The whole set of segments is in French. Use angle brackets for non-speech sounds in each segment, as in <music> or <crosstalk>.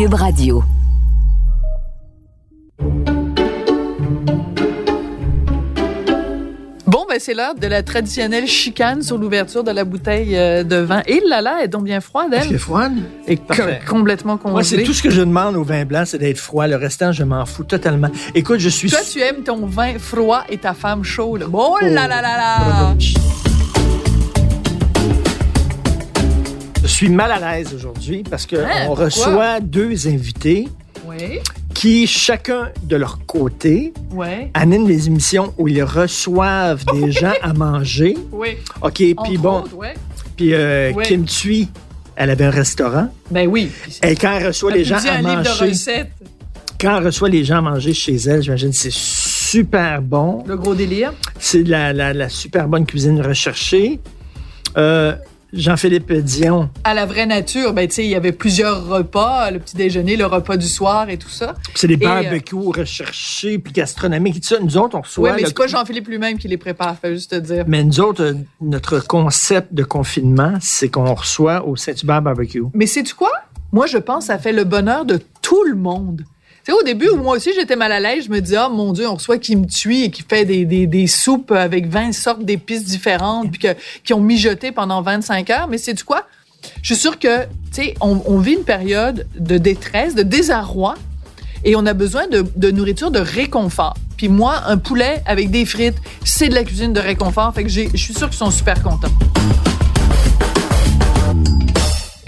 Cube Radio. Bon, ben c'est l'heure de la traditionnelle chicane sur l'ouverture de la bouteille euh, de vin. Et là, là, elle est donc bien froide, Est-ce elle. qu'elle est froide? Et complètement congelée. Moi, c'est tout ce que je demande au vin blanc, c'est d'être froid. Le restant, je m'en fous totalement. Écoute, je suis... Toi, tu aimes ton vin froid et ta femme chaude. Oh là là là là! Suis mal à l'aise aujourd'hui parce qu'on Hein, reçoit deux invités Oui, qui, chacun de leur côté, oui, animent des émissions où ils reçoivent des <laughs> gens à manger. oui. OK, puis bon, puis euh. Kim Thuy, elle avait un restaurant. Ben oui. Et quand elle reçoit les gens à manger, quand elle reçoit les gens à manger chez elle, j'imagine que c'est super bon. Le gros délire. C'est la, la, la super bonne cuisine recherchée. Euh, Jean-Philippe Dion, À la vraie nature, ben tu sais, il y avait plusieurs repas, le petit déjeuner, le repas du soir et tout ça. c'est des euh, barbecues recherchés puis gastronomiques et tout ça. Nous autres, on reçoit. Oui, mais c'est pas Jean-Philippe lui-même qui les prépare, fait juste te dire. Mais nous autres, euh, notre concept de confinement, c'est qu'on reçoit au Saint-Hubert Barbecue. Mais sais tu quoi? Moi, je pense que ça fait le bonheur de tout le monde. Tu sais, au début, moi aussi, j'étais mal à l'aise. Je me dis, ah, mon Dieu, on reçoit qui me tue et qui fait des, soupes avec 20 sortes d'épices différentes puis qui ont mijoté pendant 25 heures. Mais c'est du quoi? Je suis sûre que, tu sais, on, vit une période de détresse, de désarroi et on a besoin de, de nourriture de réconfort. Puis moi, un poulet avec des frites, c'est de la cuisine de réconfort. Fait que je suis sûre qu'ils sont super contents.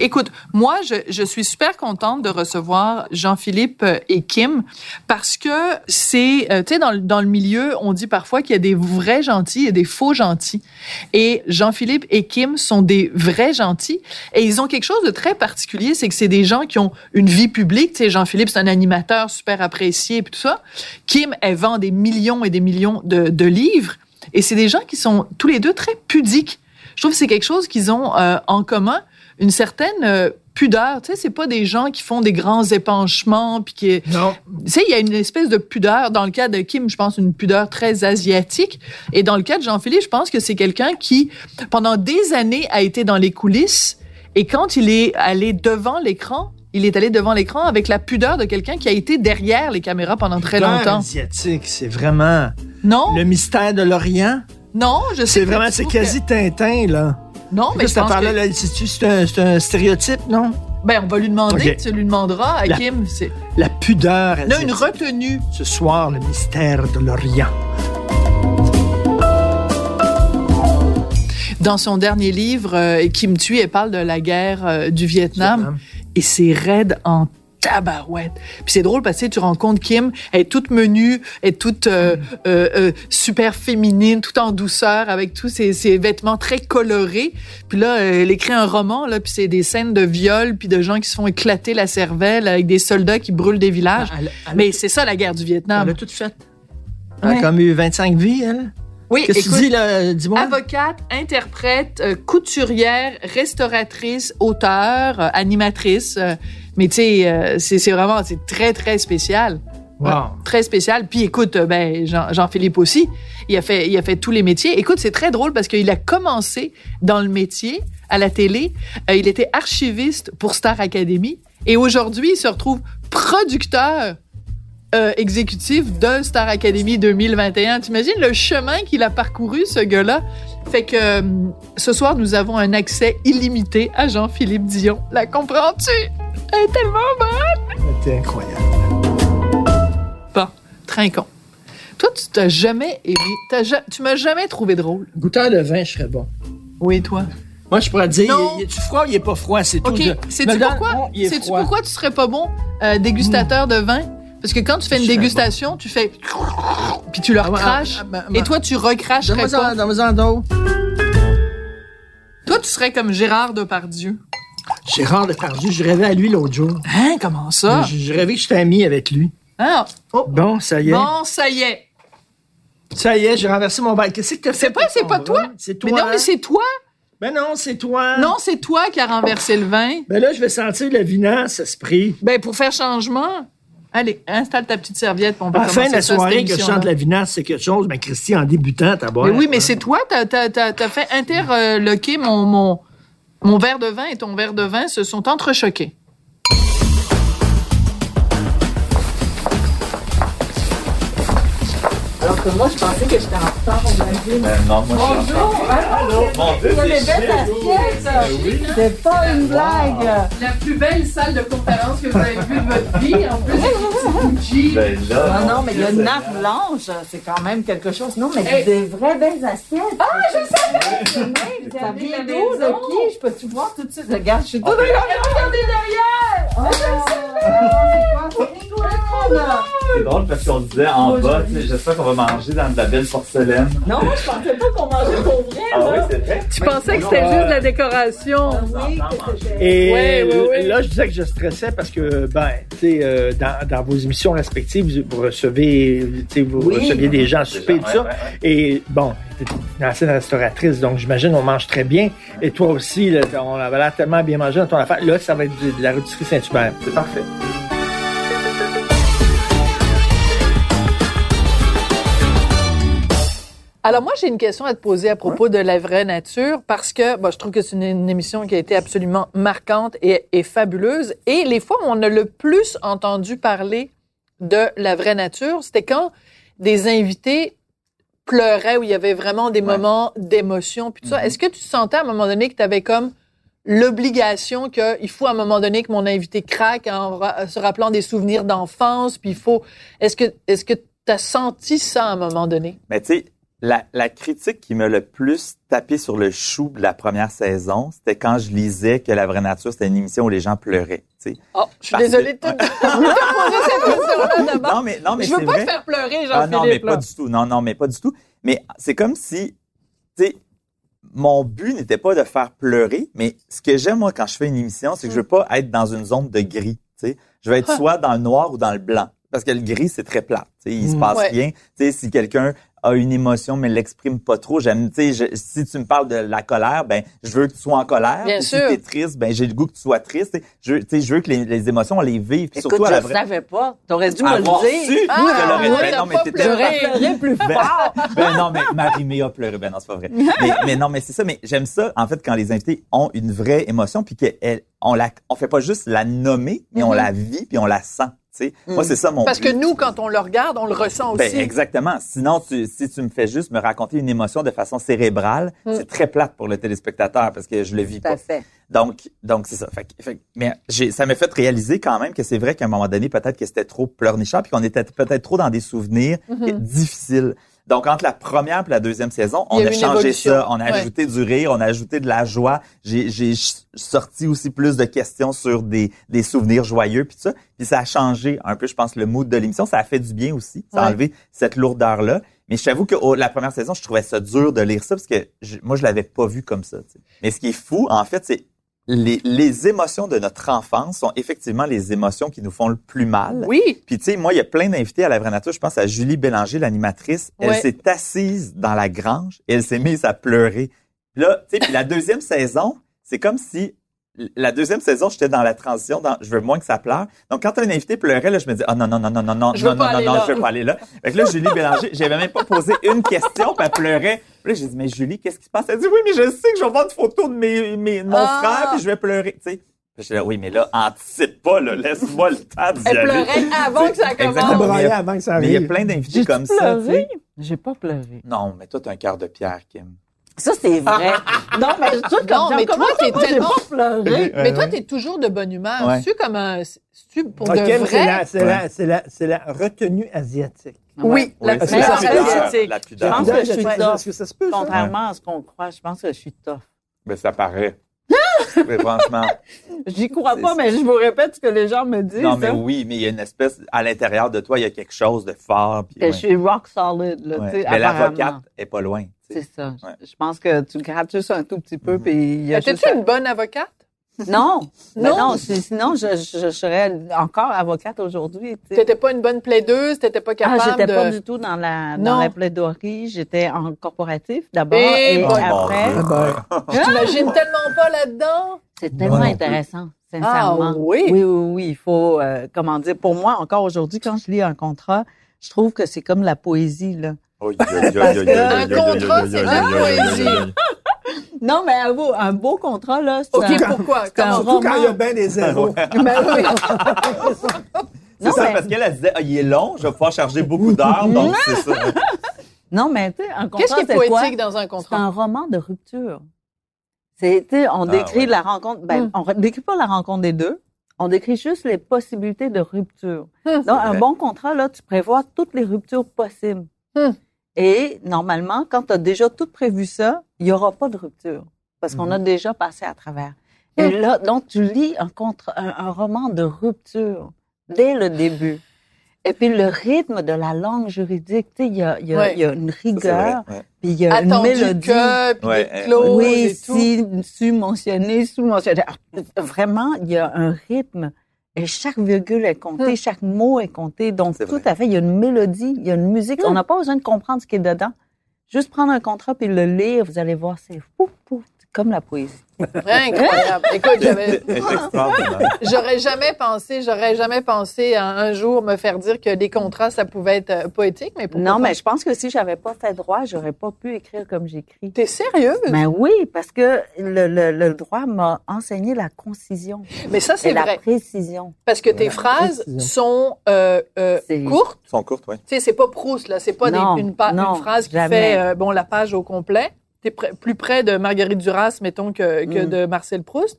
Écoute, moi, je, suis super contente de recevoir Jean-Philippe euh, et Kim parce que c'est, euh, tu sais, dans, dans le milieu, on dit parfois qu'il y a des vrais gentils et des faux gentils. Et Jean-Philippe et Kim sont des vrais gentils et ils ont quelque chose de très particulier, c'est que c'est des gens qui ont une vie publique. Tu sais, Jean-Philippe, c'est un animateur super apprécié et tout ça. Kim, elle vend des millions et des millions de, de livres et c'est des gens qui sont tous les deux très pudiques. Je trouve que c'est quelque chose qu'ils ont euh, en commun une certaine euh, pudeur. Tu sais, c'est pas des gens qui font des grands épanchements puis qui, Non. tu sais, il y a une espèce de pudeur. Dans le cas de Kim, je pense une pudeur très asiatique. Et dans le cas de Jean-Philippe, je pense que c'est quelqu'un qui, pendant des années, a été dans les coulisses. Et quand il est allé devant l'écran, il est allé devant l'écran avec la pudeur de quelqu'un qui a été derrière les caméras pendant très Pudeur longtemps. asiatique, c'est vraiment Non, le mystère de l'Orient. non, je sais C'est vraiment, c'est que- quasi Tintin, là. Non, mais je pense que... c'est un, un stéréotype, non? Ben, on va lui demander, tu lui demanderas à La-. La pudeur Non, asiatique. une retenue. Ce soir, le mystère de l'Orient. Dans son dernier livre, euh, Kim Thuy, elle parle de la guerre euh, du Vietnam. et c'est raide en tabarouette. Puis c'est drôle parce que tu rencontres Kim, elle est toute menue, elle est toute euh, euh, euh, super féminine, tout en douceur, avec tous ses, ses vêtements très colorés. Puis là, elle écrit un roman, là, puis c'est des scènes de viol, puis de gens qui se font éclater la cervelle avec des soldats qui brûlent des villages. Elle, elle- Mais c'est ça la guerre du elle Vietnam. a tout fait. Elle Ouais. a comme eu 25 vies, elle? Oui, Qu'est-ce que tu dis, là? Dis-moi? Avocate, interprète, euh, couturière, restauratrice, auteur, euh, animatrice. euh, mais tu sais, euh, c'est c'est vraiment, c'est très, très spécial. Wow. Ouais, très spécial. Puis écoute, euh, ben, Jean- Jean-Philippe aussi, il a, fait, il a fait tous les métiers. Écoute, c'est très drôle parce qu'il a commencé dans le métier à la télé. Euh, il était archiviste pour Star Academy. Et aujourd'hui, il se retrouve producteur euh, exécutif de Star Academy 2021. T'imagines le chemin qu'il a parcouru, ce gars-là? Fait que euh, ce soir, nous avons un accès illimité à Jean-Philippe Dion. La comprends-tu? Elle est tellement bonne! C'était incroyable. Bon, trinquons. Toi, tu t'as jamais aimé, t'as ja- tu m'as jamais trouvé drôle. Goûteur de vin, je serais bon. Oui, toi? Moi, je pourrais te dire, Non. il- tu froid ou il est pas froid, c'est tout. OK, Je- sais-tu me donne- pourquoi? non, il est Sais-tu froid. pourquoi tu serais pas bon euh, dégustateur de vin? Parce que quand tu fais une dégustation, tu fais... Puis tu leur Ah, craches. et toi, tu ça, ça dos. Toi, tu serais comme Gérard Depardieu. Gérard Depardieu, je rêvais à lui l'autre jour. Hein, comment ça? Je, je rêvais que j'étais ami avec lui. Ah, oh, Bon, ça y est. bon, ça y est. Ça y est, j'ai renversé mon bail. Qu'est-ce que t'as fait? C'est pas- c'est pas toi? C'est toi. Mais non, mais c'est toi? Ben non, c'est toi. Non, c'est toi qui as renversé le vin. Ben là, je vais sentir la vinasse, esprit. Ben, pour faire changement. Allez, installe ta petite serviette, on va À la fin de la soirée, que je chante la vinasse, c'est quelque chose. Ben, Christy, en débutant, t'as boire. Mais oui, mais c'est toi, t'as as, fait interloquer mon, mon, mon verre de vin et ton verre de vin se sont entrechoqués. Que moi, je pensais que j'étais en retard au magazine. Euh, non, moi, je suis en Bonjour! Allô! Mon Dieu, Il y a des c'est belles assiettes! C'est pas une blague! La plus belle salle de conférence que vous avez vue de votre vie, en plus, Ben là, Non, non, mais il y a une nappe blanche, c'est quand même quelque chose. Non, mais Hey. des vraies belles assiettes. Ah, je savais! <laughs> Ça amené de vient d'où, de qui? Je peux-tu voir tout de suite? Regarde, je suis tout Ok. Regardez derrière! Oh, c'est quoi? C'est drôle parce qu'on disait en bas, tu sais, j'espère qu'on va manger dans de la belle porcelaine. Non, moi, je pensais pas qu'on mangeait pour vrai, Ah oui, c'est vrai? Tu pensais que c'était juste la décoration. Ah oui. Et là, je disais que je stressais parce que, ben, tu sais, euh, dans, dans vos émissions respectives, vous- recevez, tu sais, vous Oui. receviez des gens à souper et tout Ouais, ça. ouais, ouais. Et bon, t'es une ancienne restauratrice, donc j'imagine on mange très bien. Et toi aussi, là, on avait l'air tellement bien mangé dans ton affaire. Là, ça va être de, de la rôtisserie Saint-Hubert. C'est parfait. Alors moi, j'ai une question à te poser à propos de la vraie nature parce que bon, je trouve que c'est une, une émission qui a été absolument marquante et, et fabuleuse. Et les fois où on a le plus entendu parler de la vraie nature, c'était quand des invités pleuraient, où il y avait vraiment des Ouais. moments d'émotion. Puis tout ça. Mhm. Est-ce que tu sentais à un moment donné que tu avais comme l'obligation qu'il faut à un moment donné que mon invité craque en ra- se rappelant des souvenirs d'enfance, puis il faut... Est-ce que est-ce que tu as senti ça à un moment donné? Mais tu sais, la, la critique qui m'a le plus tapé sur le chou de la première saison, c'était quand je lisais que La Vraie Nature, c'était une émission où les gens pleuraient. Oh, je suis désolée <laughs> de te, poser cette question-là d'abord. Non, mais, non, mais je veux pas vrai. te faire pleurer, Ah non, mais Jean-Philippe. pas du tout. Non, non, mais pas du tout. Mais c'est comme si, tu sais, mon but n'était pas de faire pleurer, mais ce que j'aime, moi, quand je fais une émission, c'est que je veux pas être dans une zone de gris, tu sais. Je veux être Ah. soit dans le noir ou dans le blanc. Parce que le gris, c'est très plat. Tu sais, il se Mm. passe Ouais. rien. Tu sais, si quelqu'un a une émotion mais l'exprime pas trop, j'aime, tu sais, je- si tu me parles de la colère, ben, je veux que tu sois en colère. Bien sûr. Si t'es triste, ben, j'ai le goût que tu sois triste. tu sais. Je, veux- tu sais, je veux que les, les émotions, on les vive. Puis Écoute, surtout à je la ne vraie. savais pas. T'aurais dû me le su, dire. Ah, je l'aurais ouais, fait. t'as Non, mais t'étais- plus Ben, fort. ben non, mais Marie-Mé a pleuré. Ben non, c'est pas vrai. Mais, mais non, mais c'est ça. Mais j'aime ça, en fait, quand les invités ont une vraie émotion, puis qu'on la, on fait pas juste la nommer, mais on Mhm. la vit, puis on la sent. Moi c'est ça mon Parce que nous, quand on le regarde, on le ressent Ben, aussi. exactement. Sinon, tu, si tu me fais juste me raconter une émotion de façon cérébrale, Mm. c'est très plate pour le téléspectateur parce que je le vis Tout pas. fait. Donc, donc c'est ça. Fait, fait mais ça m'a fait réaliser quand même que c'est vrai qu'à un moment donné, peut-être que c'était trop pleurnichard, puis qu'on était peut-être trop dans des souvenirs Mhm. difficiles. Donc, entre la première et la deuxième saison, on a changé ça. On a Ouais. ajouté du rire, on a ajouté de la joie. J'ai, sorti aussi plus de questions sur des, des souvenirs joyeux, puis ça. Puis ça a changé un peu, je pense, le mood de l'émission. Ça a fait du bien aussi. Ça a Ouais. enlevé cette lourdeur-là. Mais je t'avoue que oh, la première saison, je trouvais ça dur de lire ça parce que je- moi, je l'avais pas vu comme ça. Mais ce qui est fou, en fait, c'est les, les émotions de notre enfance sont effectivement les émotions qui nous font le plus mal. Oui. Puis tu sais, moi, il y a plein d'invités à la vraie nature. Je pense à Julie Bélanger, l'animatrice. Elle Ouais. s'est assise dans la grange et elle s'est mise à pleurer. Puis là, tu sais, puis la deuxième saison, c'est comme si la deuxième saison, j'étais dans la transition, dans je veux moins que ça pleure. Donc quand un invité pleurait, là, je me dis ah non non non non non non Je non non non je veux pas aller là. Fait que là, Julie Bélanger, j'avais même pas posé une question, puis elle pleurait. Puis là, j'ai dit mais Julie, qu'est-ce qui se passe? Elle dit oui, mais je sais que je vais voir une photo de mes, mes de mon Ah. frère puis je vais pleurer, tu sais. Puis j'étais là, oui, mais là, anticipe pas, là, laisse-moi le temps d'y Elle aller. pleurait avant que ça commence. Elle mais il y braillait a- avant que ça Mais il y a arrive. plein d'invités comme ça. J'ai pas pleuré. Non, mais toi, t'as un cœur de pierre, Kim. Ça, c'est vrai. <laughs> non, mais tout comme Non, mais toi, t'es tellement... pas pleuré. Mais toi, t'es toujours de bonne humeur. Ouais. C'est comme un... C'est pour Ok, de mais c'est vrai... la, c'est la, c'est la, c'est la retenue asiatique. Oui, la Oui, la pudeur. asiatique. La Je pudeur. pense que je suis tough. que ça se peut, ça? Contrairement à ce qu'on croit, je pense que je suis tough. Ben, ça paraît. <laughs> mais franchement. J'y crois pas, mais je vous répète ce que les gens me disent. Non, mais hein, oui, mais il y a une espèce, à l'intérieur de toi, il y a quelque chose de fort. Puis, que ouais. je suis rock solid, là, Ouais. tu sais, Mais l'avocate est pas loin. C'est ça. Ouais. Je pense que tu grattes juste un tout petit peu, Mhm. puis il y a Étais-tu juste... une bonne avocate? Non, ben Non? sinon je, je, je serais encore avocate aujourd'hui. tu sais. T'étais pas une bonne plaideuse, t'étais pas Ah, capable j'étais de... pas du tout dans la Non. dans la plaidoirie. J'étais en corporatif d'abord Eh et après. Ah ben, Je t'imagine tellement pas là-dedans. C'est tellement intéressant, Ah sincèrement. oui? oui, oui, oui. Il faut, euh, comment dire, pour moi, encore aujourd'hui, quand je lis un contrat, je trouve que c'est comme la poésie, là. Un contrat, c'est la poésie. Non, mais un beau, un beau contrat, là, c'est OK, un- pourquoi? c'est surtout quand il y a bien des zéros. Ben oui. <laughs> C'est Non, ça, mais- parce qu'elle, elle se disait, ah, il est long, je vais pouvoir charger beaucoup d'heures, donc <laughs> c'est ça. Non, mais tu sais, un contrat, Qu'est-ce qui est c'est quoi? poétique dans un C'est contrat? un roman de rupture. C'est, on décrit ouais. la rencontre, ben, Hmm. on décrit pas la rencontre des deux. On décrit juste les possibilités de rupture. Hmm. Donc, un vrai. bon contrat, là, tu prévois toutes les ruptures possibles. Hmm. Et normalement, quand tu as déjà tout prévu ça, il y aura pas de rupture. Parce qu'on a déjà passé à travers. Et là, donc, tu lis un, contrat, un, un roman de rupture dès le début. Et puis, le rythme de la langue juridique, tu sais, il y a, il y a- Ouais. il y a une rigueur, puis il y a une Attendu mélodie. que, puis Ouais, des clauses Oui, et tout. si, sous-mentionné. Ah, Vraiment, il y a un rythme. Et chaque virgule est comptée, Hmm. chaque mot est compté. Donc, tout vrai. à fait, il y a une mélodie, il y a une musique. On n'a pas besoin de comprendre ce qui est dedans. Juste prendre un contrat puis le lire, vous allez voir, c'est fou, comme la poésie. Incroyable. Écoute, j'avais- j'aurais jamais pensé, j'aurais jamais pensé à un jour me faire dire que les contrats, ça pouvait être euh, poétique, mais pourquoi Non, pas? mais je pense que si j'avais pas fait droit, j'aurais pas pu écrire comme j'écris. T'es sérieuse? Mais oui, parce que le, le, le droit m'a enseigné la concision Mais ça, et c'est la vrai. précision. Parce que tes phrases précision. sont euh, euh, C'est- courtes. Ils sont courtes, oui. Tu sais, c'est pas Proust, là. C'est pas des- Non, une, pa- non, une phrase qui jamais. fait euh, bon, la page au complet. T'es près- plus près de Marguerite Duras, mettons, que, que Mm. de Marcel Proust.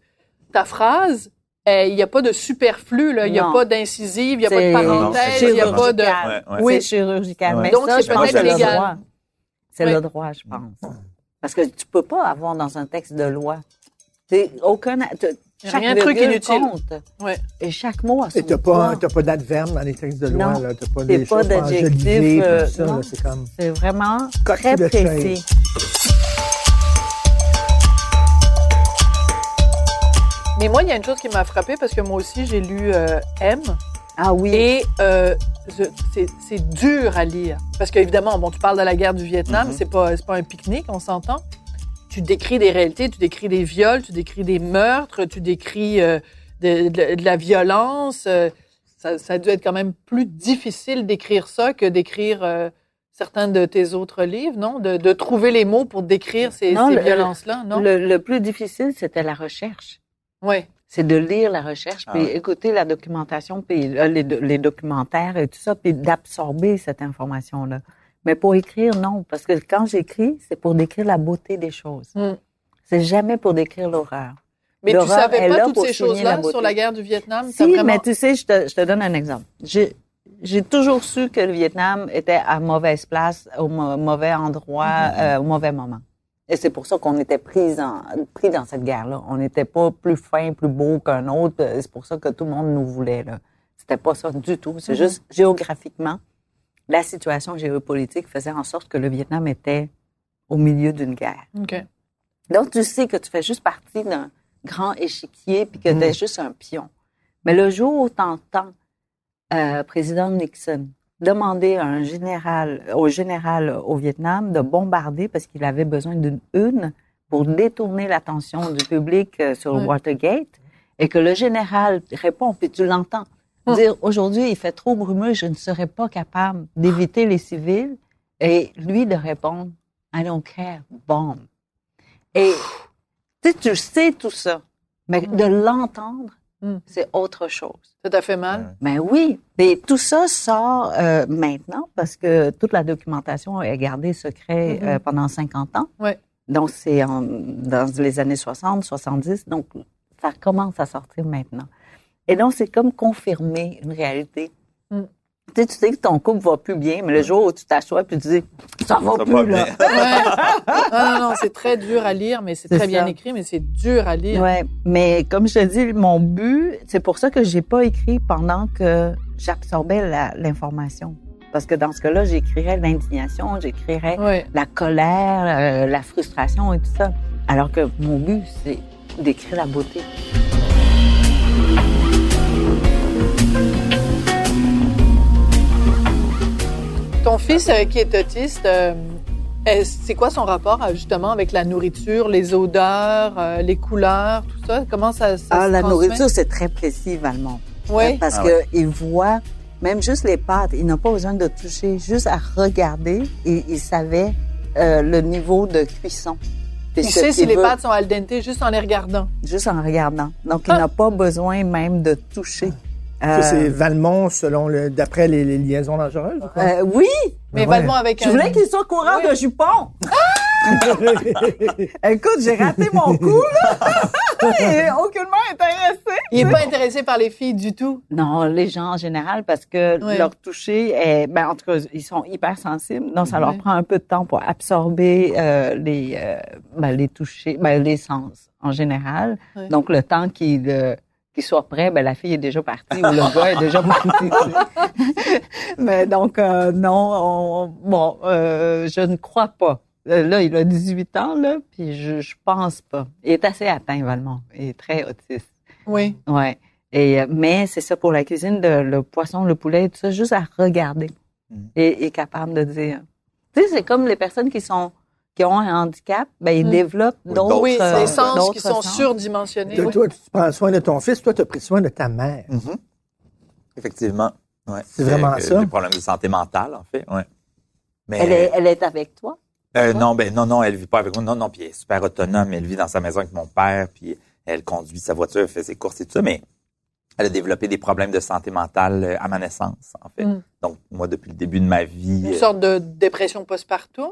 Ta phrase, euh, il n'y a pas de superflu. Il n'y a pas d'incisive, il n'y a pas de parenthèse, il n'y a pas de... chirurgical. Ouais, ouais. Oui. C'est chirurgical. Ouais. Mais Donc, c'est peut-être c'est le légal. droit. C'est Oui. le droit, je pense. Parce que tu peux pas avoir dans un texte de loi. C'est aucun, chaque rien truc inutile. compte. Ouais. Et chaque mot a son Et t'as pas, t'as pas d'adverbe dans les textes de loi, Non. là. T'as pas d'adjectif, euh, C'est comme... Vraiment très de précis. Mais moi, il y a une chose qui m'a frappée parce que moi aussi, j'ai lu euh, M. Ah oui. Et euh, c'est- dur à lire. Parce qu'évidemment, bon, tu parles de la guerre du Vietnam, c'est pas, c'est pas un pique-nique, on s'entend. Tu décris des réalités, tu décris des viols, tu décris des meurtres, tu décris euh, de, de- de la violence. ça, ça a dû être quand même plus difficile d'écrire ça que d'écrire euh, certains de tes autres livres, non? De, de trouver les mots pour décrire ces, violences-là, non? le, le plus difficile, c'était la recherche. Oui. c'est de lire la recherche, Ah puis ouais. écouter la documentation, puis euh, les, do- les documentaires et tout ça, puis d'absorber cette information-là. Mais pour écrire, non, parce que quand j'écris, c'est pour décrire la beauté des choses. Mm. C'est jamais pour décrire l'horreur. Mais tu savais pas toutes ces choses-là sur la guerre du Vietnam? Si, vraiment- mais tu sais, je te, je te donne un exemple. J'ai, toujours su que le Vietnam était à mauvaise place, au mau- mauvais endroit, Mm-hmm. euh, au mauvais moment. Et c'est pour ça qu'on était pris, en, pris dans cette guerre-là. On n'était pas plus fin, plus beau qu'un autre. C'est pour ça que tout le monde nous voulait. Là. C'était pas ça du tout. C'est Mhm. juste géographiquement, la situation géopolitique faisait en sorte que le Vietnam était au milieu d'une guerre. Donc, tu sais que tu fais juste partie d'un grand échiquier puis que tu Mm. es juste un pion. Mais le jour où tu entends euh, président Nixon demander à un général, au général au Vietnam de bombarder parce qu'il avait besoin d'une une pour détourner l'attention du public euh, sur Ouais. Watergate et que le général répond, puis tu l'entends, Hum. dire aujourd'hui il fait trop brumeux, je ne serai pas capable d'éviter les civils et lui de répondre I don't care, bombe. Et tu sais, tu sais tout ça, mais de l'entendre, Mm. c'est autre chose. Ça t'a fait mal? Ben oui, mais tout ça sort euh, maintenant parce que toute la documentation est gardée secret Mhm. euh, pendant 50 ans. Ouais. Donc c'est dans les années 60, 70, donc ça commence à sortir maintenant. Et donc c'est comme confirmer une réalité. Tu sais, tu sais que ton couple va plus bien, mais le jour où tu t'assois puis tu dis ça va Ça plus va là. bien. <laughs> Ouais. Non, non, non, c'est très dur à lire, mais c'est très bien écrit, mais c'est dur à lire. Ouais, mais comme je te dis, mon but, c'est pour ça que j'ai pas écrit pendant que j'absorbais l'information. Parce que dans ce cas-là, j'écrirais l'indignation, j'écrirais Ouais. la colère, euh, la frustration et tout ça. Alors que mon but, c'est d'écrire la beauté. Fils euh, qui est autiste, euh, est- c'est quoi son rapport euh, justement avec la nourriture, les odeurs, euh, les couleurs, tout ça? Comment ça, ça Ah, se la transmet? nourriture, c'est très précis, Valmont. Oui. Parce Ah que il voit, même juste les pâtes, il n'a pas besoin de toucher, juste à regarder, et il savait euh, le niveau de cuisson. Il sait si qu'il les veut, pâtes sont al dente juste en les regardant. Juste en regardant. Donc, il Ah. n'a pas besoin même de toucher. Euh, c'est Valmont, selon le, d'après les, les liaisons dangereuses. ou quoi? euh, oui, Mais Ouais. Valmont avec je un... voulais qu'il soit courant Oui. de jupon. <laughs> Écoute, j'ai raté mon coup, là. <laughs> il est aucunement intéressé. Il est pas intéressé par les filles du tout. Non, les gens en général, parce que leur toucher est, ben, en tout cas, ils sont hyper sensibles. Donc, ça leur prend un peu de temps pour absorber euh, les, euh, ben, les touchés, ben, les sens en général. Donc, le temps qu'ils qu'ils soient prêts, ben, la fille est déjà partie ou le gars est déjà <laughs> parti. Mais donc, euh, non, on- bon, euh, je ne crois pas. Euh, Là, il a 18 ans, là, puis je, je pense pas. Il est assez atteint, Valmont. Il est très autiste. Oui. Ouais. Et, euh, mais c'est ça pour la cuisine, de, le poisson, le poulet, tout ça, juste à regarder Mhm. et, et capable de dire. Tu sais, c'est comme les personnes qui sont qui ont un handicap, ben ils Mhm. développent Ou d'autres Oui, euh, les sens qui sont sens. surdimensionnés. Toi, Oui. toi, tu prends soin de ton fils, toi, tu as pris soin de ta mère. Mhm. Effectivement. Ouais. C'est vraiment Euh, ça? Des problèmes de santé mentale, en fait. Ouais. Mais, Elle est, elle est avec toi? Euh, non, ben non, non, elle vit pas avec moi. Non, non, puis elle est super autonome. Elle vit dans sa maison avec mon père, puis elle conduit sa voiture, elle fait ses courses et tout ça, mais elle a développé des problèmes de santé mentale euh, à ma naissance, en fait. Mm. Donc, moi, depuis le début de ma vie... Une sorte de dépression postpartum?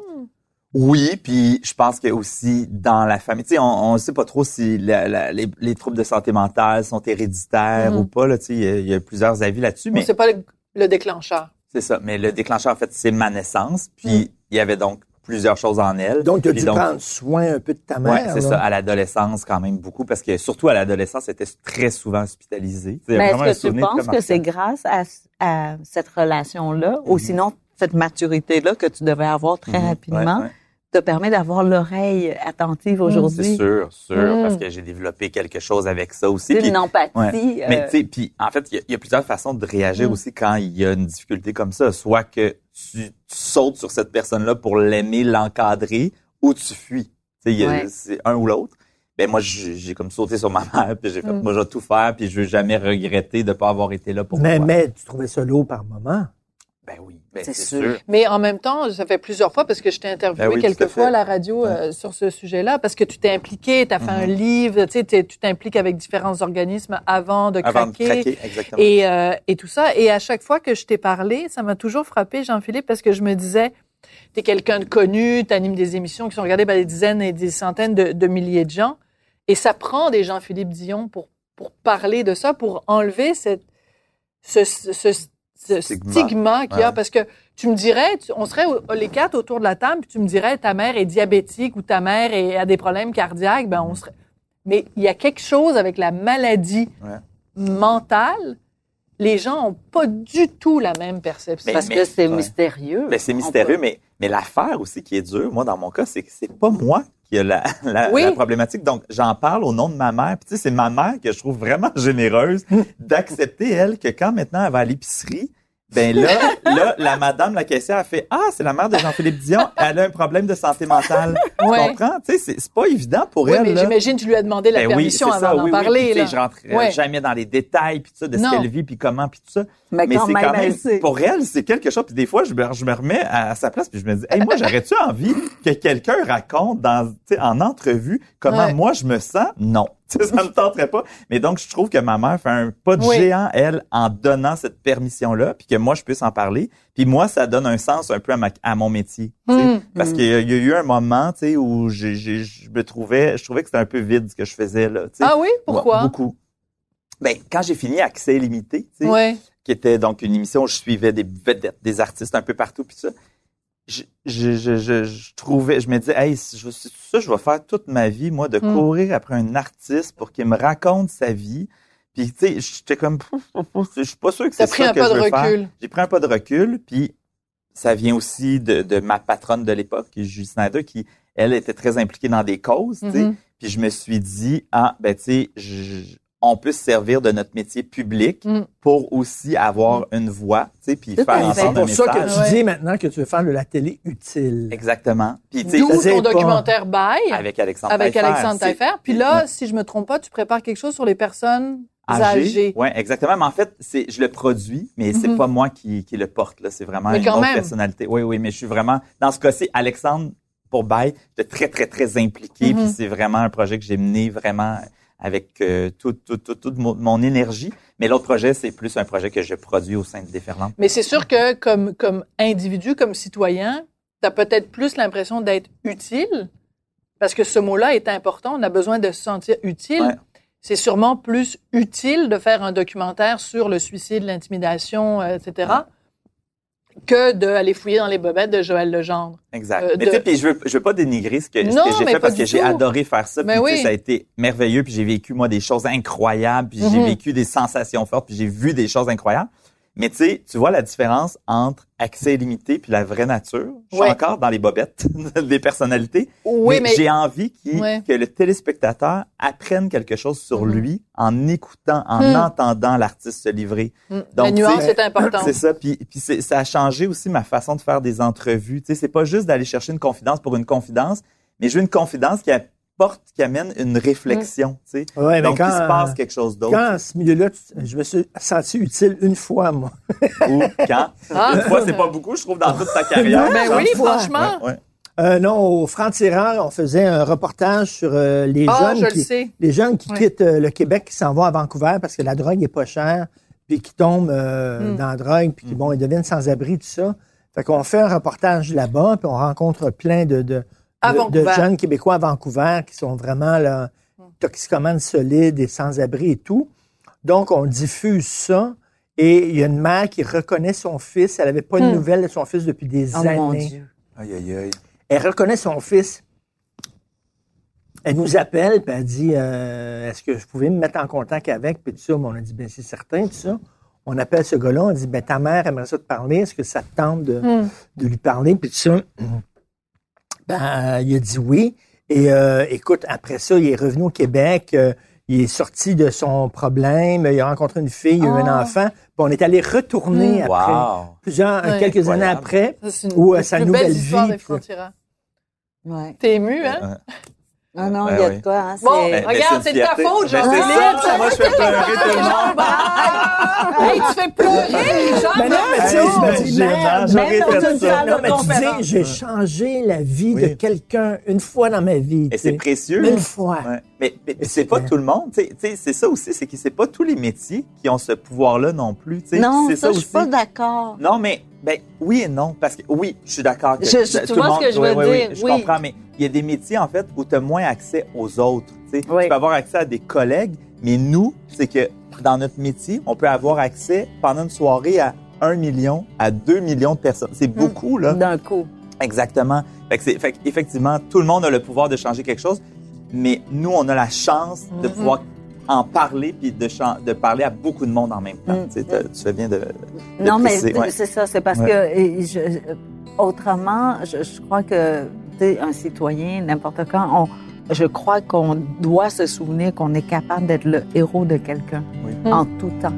Oui, puis je pense que aussi dans la famille, tu sais, on ne sait pas trop si la- la- les, les troubles de santé mentale sont héréditaires Mhm. ou pas. Là, tu sais, il y a- il y, a plusieurs avis là-dessus, Mais mais c'est pas le, le déclencheur. c'est ça. Mais le déclencheur, en fait, c'est ma naissance. Puis il y avait donc plusieurs choses en elle. Donc, tu as dû prendre soin un peu de ta Ouais, mère. c'est là. ça. À l'adolescence, quand même beaucoup, parce que surtout à l'adolescence, elle était très souvent hospitalisée. Mais est-ce que tu penses que c'est grâce à, à cette relation-là, ou Mhm. sinon cette maturité-là que tu devais avoir très Mhm. rapidement, Ouais, ouais. Te permet d'avoir l'oreille attentive C'est aujourd'hui? sûr, sûr, Mm. parce que j'ai développé quelque chose avec ça aussi. C'est Puis- une empathie. Ouais. euh, Mais tu sais, puis en fait, il y a- il y, a plusieurs façons de réagir Mm. aussi quand il y a une difficulté comme ça. Soit que tu, tu sautes sur cette personne-là pour l'aimer, l'encadrer, ou tu fuis. Ouais. c'est un ou l'autre. Ben moi, j'ai comme sauté sur ma mère, puis j'ai fait, Mm. moi, je vais tout faire, puis je veux jamais regretter de pas avoir été là pour Mais, toi. mais tu trouvais ça lourd par moment. Ben oui, ben C'est sûr. sûr. Mais en même temps, ça fait plusieurs fois parce que je t'ai interviewé Ben oui, tout à quelques fois à la radio euh, sur ce sujet-là parce que tu t'es impliqué, tu as fait un Mhm. livre, tu sais, tu t'impliques avec différents organismes avant de Avant de craquer. craquer, exactement. Et, euh, et tout ça. Et à chaque fois que je t'ai parlé, ça m'a toujours frappé, Jean-Philippe, parce que je me disais, tu es quelqu'un de connu, tu animes des émissions qui sont regardées par des dizaines et des centaines de, de milliers de gens. Et ça prend des Jean-Philippe Dion pour, pour parler de ça, pour enlever cette, ce, ce, ce- Stigma. qu'il y a. Ouais. Parce que tu me dirais, tu- on serait au- les quatre autour de la table, puis tu me dirais, ta mère est diabétique ou ta mère est- a des problèmes cardiaques, ben on serait... Mais il y a quelque chose avec la maladie Ouais. mentale, les gens ont pas du tout la même perception. Mais- parce que c'est ouais. mystérieux. C'est mystérieux, peut- mais, mais l'affaire aussi qui est dure, moi, dans mon cas, c'est que c'est pas moi qui a la, la, Oui. la problématique. Donc, j'en parle au nom de ma mère. Puis, tu sais, c'est ma mère que je trouve vraiment généreuse d'accepter, elle, que quand maintenant elle va à l'épicerie, ben <laughs> là, là, la madame, la caissière, a fait, ah, c'est la mère de Jean-Philippe Dion, elle a un problème de santé mentale. Ouais. Tu comprends? Tu sais, c'est- c'est pas évident pour Oui, elle, mais là. j'imagine tu lui as demandé la Ben oui, permission c'est avant ça, d'en oui, oui. parler. Puis, sais, là. je rentrerai Ouais. jamais dans les détails, puis ça, de ce Non. qu'elle vit, puis comment, puis tout ça. Mais, Mais quand c'est même, quand pour elle, c'est quelque chose. Puis des fois, je me, je me remets à, à sa place, puis je me dis, hey, moi, j'aurais-tu envie que quelqu'un raconte dans, tu sais, en entrevue comment Ouais. moi je me sens? Non. <laughs> Sais, ça me tenterait pas. Mais donc, je trouve que ma mère fait un pas de Oui. géant, elle, en donnant cette permission-là, puis que moi, je puisse en parler. Puis moi, ça donne un sens un peu à, ma, à mon métier. Hum. Parce Mm. qu'il y, a- il y a eu un moment, tu sais, où je me trouvais, je trouvais que c'était un peu vide ce que je faisais, là. tu sais. Ah oui? Pourquoi? Ouais, beaucoup. Ben, quand j'ai fini Accès illimité, tu sais, Ouais. qui était donc une émission où je suivais des vedettes, des artistes un peu partout, puis ça. Je, je, je, je, je trouvais, je me disais, hey, si je, ça, je vais faire toute ma vie, moi, de Mm. courir après un artiste pour qu'il me raconte sa vie. Puis, tu sais, j'étais comme, <laughs> je suis pas sûr que c'est pris ça un que pas je de veux faire. recul. J'ai pris un pas de recul, puis ça vient aussi de, de ma patronne de l'époque, qui est Julie Snyder, qui, elle, était très impliquée dans des causes, tu sais. Mhm. Puis je me suis dit, ah, ben tu sais, je- on peut se servir de notre métier public Mm. pour aussi avoir une voix, tu sais, puis faire entendre C'est pour ça que tu dis maintenant que tu veux faire de la télé utile. Exactement. Puis, tu sais, ton pas- documentaire Bye avec Alexandre avec Taillefer, Alexandre Taillefer. Puis là, si je me trompe pas, tu prépares quelque chose sur les personnes âgées. Oui, exactement. Mais en fait, c'est, je le produis, mais c'est Mhm. pas moi qui, qui le porte. Là. C'est vraiment Mais une quand autre même. personnalité. Oui, oui, mais je suis vraiment... Dans ce cas-ci, Alexandre, pour Baye, j'étais très, très, très impliqué. Puis c'est vraiment un projet que j'ai mené vraiment avec euh, tout- tout- tout- toute mon, énergie. Mais l'autre projet, c'est plus un projet que je produis au sein de Déferlante. Mais c'est sûr que comme, comme individu, comme citoyen, tu as peut-être plus l'impression d'être utile, parce que ce mot-là est important, on a besoin de se sentir utile. Ouais. C'est sûrement plus utile de faire un documentaire sur le suicide, l'intimidation, euh, etc., que d'aller fouiller dans les bobettes de Joël Legendre. Exact. Euh, mais de- tu sais, puis je veux, je veux pas dénigrer ce que, ce que j'ai fait parce que j'ai adoré faire ça. Ben puis oui. ça a été merveilleux. Puis j'ai vécu, moi, des choses incroyables. Puis j'ai Mhm. vécu des sensations fortes. Puis j'ai vu des choses incroyables. Mais tu sais, tu vois la différence entre accès illimité puis la vraie nature. Je suis Ouais. encore dans les bobettes <laughs> des personnalités. Oui, mais, j'ai envie Ouais. que le téléspectateur apprenne quelque chose sur Mhm. lui en écoutant, en Hmm. entendant l'artiste se livrer. mm, la Donc, tu nuance est importante. C'est ça. Puis, puis ça a changé aussi ma façon de faire des entrevues. Tu sais, c'est pas juste d'aller chercher une confidence pour une confidence, mais je veux une confidence qui qui amène une réflexion. Tu sais. Ouais, mais Donc, quand, il se passe quelque chose d'autre. quand, à ce milieu-là, je me suis senti utile une fois, moi. <laughs> Ou quand? Ah. Une fois, c'est pas beaucoup, je trouve, dans toute ta carrière. Ben Genre. oui, fois. franchement. Ouais, ouais. Euh, non, au Franc-Tireur, on faisait un reportage sur euh, les Ah, je jeunes qui, les jeunes qui Ouais. quittent euh, le Québec, qui s'en vont à Vancouver parce que la drogue est pas chère, puis qui tombent euh, Mm. dans la drogue, puis qui bon, ils deviennent sans-abri, tout ça. Fait qu'on fait un reportage là-bas, puis on rencontre plein de, de, À de- jeunes Québécois à Vancouver qui sont vraiment là, toxicomanes solides et sans-abri et tout. Donc, on diffuse ça. Et il y a une mère qui reconnaît son fils. Elle n'avait pas de Hmm. nouvelles de son fils depuis des Oh années. mon Dieu. Aïe, aïe, aïe. Elle reconnaît son fils. Elle nous appelle, puis elle dit euh, Est-ce que je pouvais me mettre en contact avec Puis tout ça, on a dit Ben, c'est certain, tout ça. On appelle ce gars-là, on dit Ben, ta mère aimerait ça te parler, est-ce que ça te tente de, Hmm. de lui parler Puis tout ça? Ben, euh, il a dit oui. Et euh, écoute, après ça, il est revenu au Québec. euh, il est sorti de son problème. Il a rencontré une fille, il a eu un Ah. enfant. Puis on est allé retourner Hmm. après, Wow. plusieurs, Ouais. quelques années après. Ça, c'est une des sa nouvelle vie. T'es ému, hein? Ouais. Non, non, Ouais, il y a oui. de quoi. Hein, Bon, Mais- regarde, c'est de ta faute, Ben, C'est Jean-Philippe. ça, moi, je fais pleurer tout le monde. Hey, tu fais pleurer les <laughs> gens. Ben non, mais tu sais, je me dis, ça. dis, j'ai changé la vie de quelqu'un une fois dans ma vie. Et c'est précieux. Une fois. Ouais. Mais, mais c'est pas tout le monde. C'est ça aussi, c'est que c'est pas tous les métiers qui ont ce pouvoir-là non plus. Non, c'est ça, je suis pas d'accord. Non, mais ben oui et non, parce que oui, je suis d'accord. que Je- je- tu tout vois le ce monde- que je oui, veux oui, oui, dire, je comprends, mais il y a des métiers en fait où tu as moins accès aux autres. tu sais. Oui. Tu peux avoir accès à des collègues, mais nous, c'est que dans notre métier, on peut avoir accès pendant une soirée à un million, à deux millions de personnes. C'est Hmm. beaucoup là. D'un coup. Exactement. Fait que c'est, fait effectivement, tout le monde a le pouvoir de changer quelque chose, mais nous, on a la chance de Mhm. pouvoir en parler puis de, chan- de parler à beaucoup de monde en même temps. Mhm. Tu sais, tu fais bien de. de Non, mais ouais. c'est ça. C'est parce Ouais. que je- autrement, je, je crois que un citoyen, n'importe quand, on, je crois qu'on doit se souvenir qu'on est capable d'être le héros de quelqu'un Oui. en tout temps.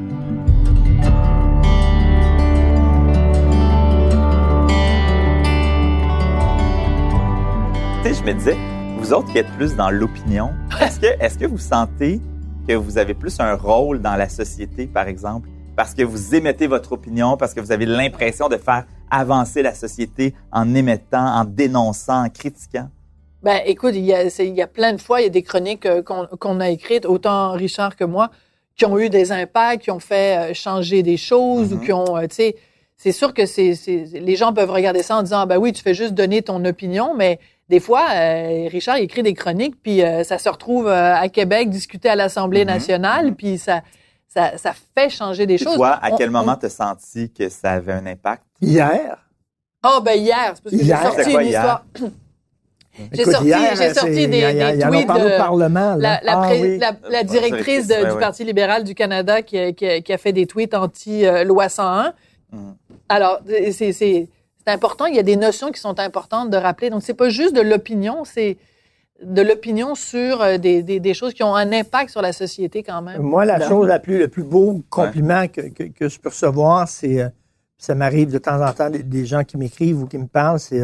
Tu sais, je me disais, vous autres qui êtes plus dans l'opinion, est-ce que, est-ce que vous sentez que vous avez plus un rôle dans la société, par exemple, parce que vous émettez votre opinion, parce que vous avez l'impression de faire avancer la société en émettant, en dénonçant, en critiquant? Ben, écoute, il y a, c'est- il y a plein de fois, il y a des chroniques euh, qu'on a écrites, autant Richard que moi, qui ont eu des impacts, qui ont fait euh, changer des choses ou qui ont, euh, tu sais, c'est sûr que c'est, les gens peuvent regarder ça en disant, ah, ben oui, tu fais juste donner ton opinion, mais des fois, euh, Richard écrit des chroniques, puis euh, ça se retrouve euh, à Québec, discuté à l'Assemblée Mhm. nationale, puis ça, ça, ça fait changer des choses. toi, à On- quel on- moment t'as senti que ça avait un impact? Hier, Ah, ben hier, c'est parce que j'ai sorti quoi une hier? histoire. <clears throat> J'ai sorti, hier, j'ai sorti c'est- des, y a tweets de Parlement. la, la, Ah pré- oui. la- la Ouais, directrice de- du. Parti libéral du Canada qui, a- qui a- qui a fait des tweets anti-loi 101. Mhm. Alors, c'est c'est- c'est important. Il y a des notions qui sont importantes de rappeler. Donc, c'est pas juste de l'opinion, c'est de l'opinion sur euh, des, des, des choses qui ont un impact sur la société quand même. Moi, la chose la plus, le plus beau compliment que, que, que je peux recevoir, c'est, euh, ça m'arrive de temps en temps, des, des gens qui m'écrivent ou qui me parlent, c'est,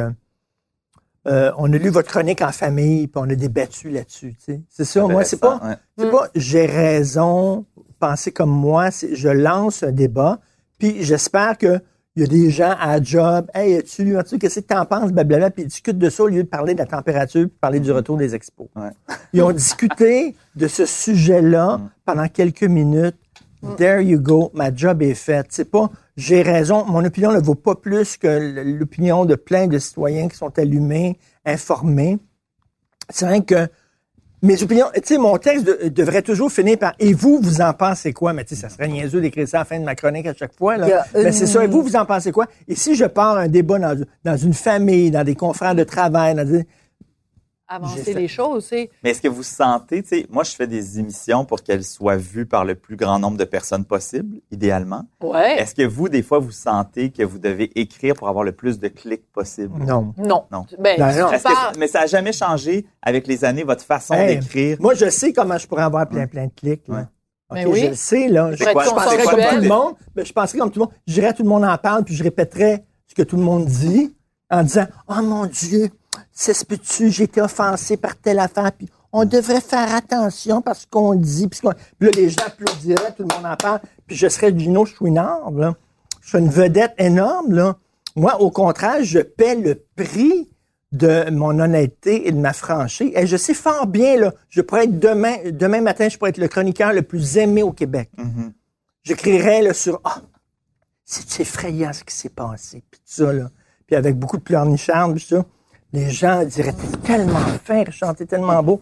euh, on a lu votre chronique en famille, puis on a débattu là-dessus. tu sais. C'est ça, moi, c'est pas, ouais. c'est Mm. pas j'ai raison, pensez comme moi, c'est je lance un débat, puis j'espère que il y a des gens à la job, hey, as-tu lu, as-tu, qu'est-ce que t'en penses, blablabla, puis ils discutent de ça au lieu de parler de la température, puis parler du retour des expos. Ouais. <laughs> Ils ont discuté de ce sujet-là Mm. pendant quelques minutes. There you go, ma job est faite. C'est pas j'ai raison, mon opinion ne vaut pas plus que l'opinion de plein de citoyens qui sont allumés, informés. C'est vrai que mes opinions, tu sais, mon texte de- devrait toujours finir par et vous, vous en pensez quoi? Mais tu sais, ça serait niaiseux d'écrire ça à la fin de ma chronique à chaque fois. Là. Mais une- c'est ça, et vous, vous en pensez quoi? Et si je pars un débat dans, dans une famille, dans des confrères de travail, dans des- Avancer les choses, Mais est-ce que vous sentez, tu sais, moi, je fais des émissions pour qu'elles soient vues par le plus grand nombre de personnes possible, idéalement. ouais. Est-ce que vous, des fois, vous sentez que vous devez écrire pour avoir le plus de clics possible? non. Non. Non. Ben, Ben, non. que- mais ça n'a jamais changé avec les années, votre façon Hey, d'écrire? Moi, je sais comment je pourrais avoir plein, plein de clics. là. Ouais. Oui. Je le sais, là. Je, quoi- je penserais comme tout le monde. mais je penserais comme tout le monde. Je dirais tout le monde en parle, puis je répéterais ce que tout le monde dit en disant Oh mon Dieu, ça se peut-tu, j'ai été offensé par telle affaire, puis on devrait faire attention parce qu'on dit. Puis, ce qu'on- puis là, les gens applaudiraient, tout le monde en parle, puis je serais Gino Chouinard, là. Je suis une vedette énorme, là. Moi, au contraire, je paie le prix de mon honnêteté et de ma franchise. Et je sais fort bien, là, je pourrais être demain, demain matin, je pourrais être le chroniqueur le plus aimé au Québec. J'écrirais là, sur Ah, c'est effrayant ce qui s'est passé. Puis tout ça, là. Puis avec beaucoup de pleurnichards, puis ça, les gens diraient T'es tellement fin, Richard, t'es tellement beau.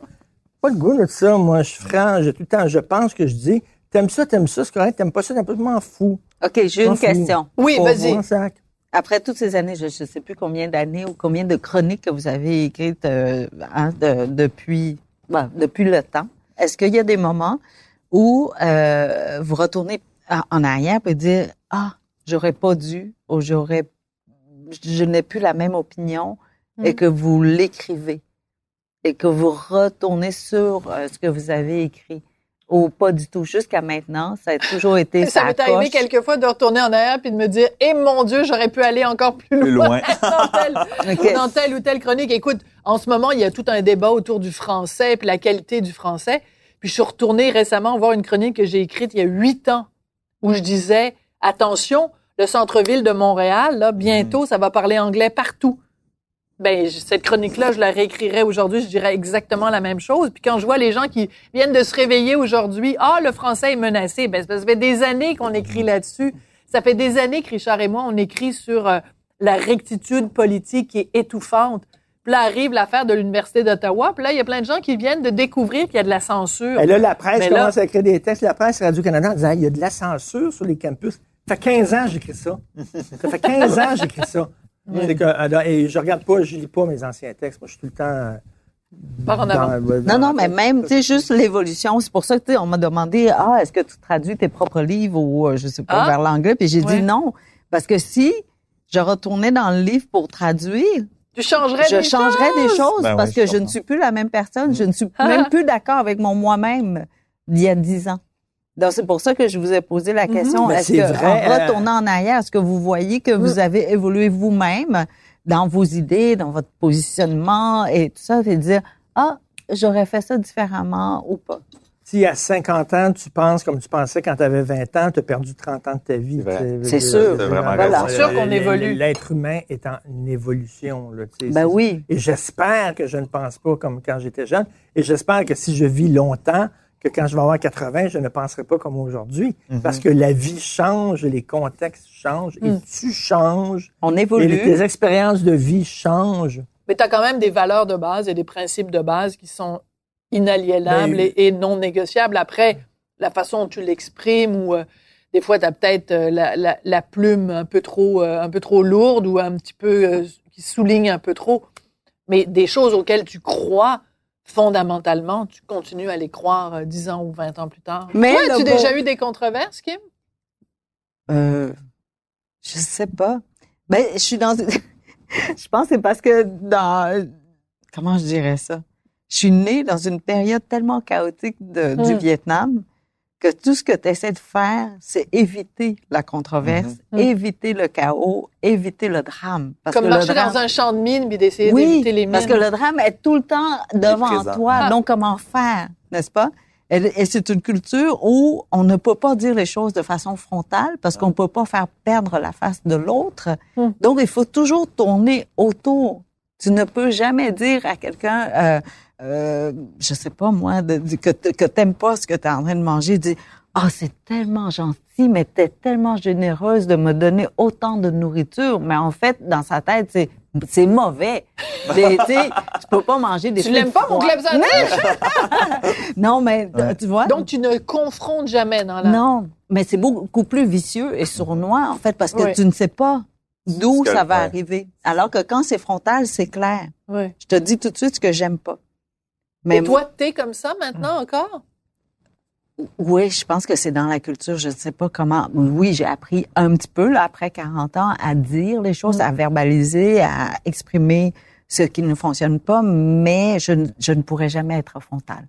Pas le goût de ça, moi. Je suis franc, j'ai tout le temps, je pense que je dis T'aimes ça, t'aimes ça, c'est correct, t'aimes pas ça, t'aimes pas, je m'en fous. OK, j'ai une fous. question. Oui, vas-y. Après toutes ces années, je ne sais plus combien d'années ou combien de chroniques que vous avez écrites euh, hein, de- depuis, ben, depuis le temps, est-ce qu'il y a des moments où euh, vous retournez en, en arrière et dire ah j'aurais pas dû ou j'aurais je n'ai plus la même opinion et Mm. que vous l'écrivez et que vous retournez sur euh, ce que vous avez écrit ou pas du tout jusqu'à maintenant ça a toujours été Ça sa m'est arrivé quelquefois de retourner en arrière puis de me dire, eh mon Dieu, j'aurais pu aller encore plus Plus loin, loin. <laughs> dans, telle, <laughs> Ok. dans telle ou telle chronique. Écoute, en ce moment, il y a tout un débat autour du français puis la qualité du français. Puis je suis retournée récemment voir une chronique que j'ai écrite il y a huit ans où je disais, attention, le centre-ville de Montréal, là, bientôt, ça va parler anglais partout. Ben, cette chronique-là, je la réécrirais aujourd'hui, je dirais exactement la même chose. Puis quand je vois les gens qui viennent de se réveiller aujourd'hui, ah, le français est menacé, ben, ça fait des années qu'on écrit là-dessus. Ça fait des années que Richard et moi, on écrit sur euh, la rectitude politique qui est étouffante. Puis là arrive l'affaire de l'Université d'Ottawa. Puis là, il y a plein de gens qui viennent de découvrir qu'il y a de la censure. Et là, la presse Mais là- commence à écrire des textes. La presse Radio-Canada en disant il y a de la censure sur les campus. Ça fait 15 ans que j'écris ça. Ça fait 15 ans que j'écris ça. C'est que, euh, et je regarde pas, je lis pas mes anciens textes. Moi, je suis tout le temps. euh, Par en avant. dans- Non, non, mais même, tu sais, juste l'évolution. C'est pour ça que, tu sais, on m'a demandé, ah, est-ce que tu traduis tes propres livres ou, euh, je sais pas, Ah. vers l'anglais? Puis j'ai Ouais. dit non. Parce que si je retournais dans le livre pour traduire, Tu changerais je des changerais des choses Ben parce oui, que je je ne suis plus la même personne. Je ne suis Ah. même plus d'accord avec mon moi-même d'il y a dix ans. Donc, c'est pour ça que je vous ai posé la question. Mais Est-ce c'est que, vrai, en euh, retournant en arrière, est-ce que vous voyez que vous avez évolué vous-même dans vos idées, dans votre positionnement et tout ça, et dire, ah, j'aurais fait ça différemment ou pas? Si à 50 ans, tu penses comme tu pensais quand tu avais 20 ans, tu as perdu 30 ans de ta vie. C'est sûr. C'est vraiment voilà. sûr qu'on évolue. L'être humain est en évolution. Là, tu sais, Ben oui. Et j'espère que je ne pense pas comme quand j'étais jeune. Et j'espère que si je vis longtemps, que quand je vais avoir 80, je ne penserai pas comme aujourd'hui. Mhm. Parce que la vie change, les contextes changent, et Mm. tu changes, On et évolue. les- tes expériences de vie changent. Mais tu as quand même des valeurs de base et des principes de base qui sont inaliénables Ben, et, et non négociables. Après, la façon dont tu l'exprimes ou euh, des fois, tu as peut-être euh, la, la- la plume un peu, trop, euh, un peu trop lourde ou un petit peu euh, qui souligne un peu trop. Mais des choses auxquelles tu crois fondamentalement, tu continues à les croire euh, 10 ans ou 20 ans plus tard. Mais Toi, as-tu déjà eu des controverses, Kim? Euh, je sais pas. Ben, je suis dans. <laughs> je pense que c'est parce que dans. Comment je dirais ça? je suis née dans une période tellement chaotique de- du Mm. Vietnam que tout ce que tu essaies de faire, c'est éviter la controverse, Mhm. éviter le chaos, éviter le drame. Parce Comme que marcher drame- dans un champ de mine puis d'essayer oui, d'éviter les mines. parce que le drame est tout le temps devant toi. Ah. Donc, comment faire, n'est-ce pas? Et, et c'est une culture où on ne peut pas dire les choses de façon frontale parce qu'on peut pas faire perdre la face de l'autre. Hmm. Donc, il faut toujours tourner autour. Tu ne peux jamais dire à quelqu'un, euh, euh, je sais pas moi, de, de- que, que t'aimes pas ce que tu es en train de manger, dis ah c'est tellement gentil, mais t'es tellement généreuse de me donner autant de nourriture, mais en fait dans sa tête c'est c'est mauvais. Tu tu peux pas manger des Tu frites l'aimes pas, mon glebzaner? <laughs> Non, mais tu vois? Donc, tu ne confrontes jamais dans la... non, mais c'est beaucoup plus vicieux et sournois en fait parce que Oui. tu ne sais pas d'où ça va ouais. arriver. Alors que quand c'est frontal, c'est clair. Oui. Je te dis tout de suite ce que j'aime pas. Mais Et toi, t'es comme ça maintenant encore? Oui, je pense que c'est dans la culture. Je ne sais pas comment. Oui, j'ai appris un petit peu, là, après 40 ans, à dire les choses, Mm. à verbaliser, à exprimer ce qui ne fonctionne pas, mais je, ne- je ne pourrais jamais être frontale.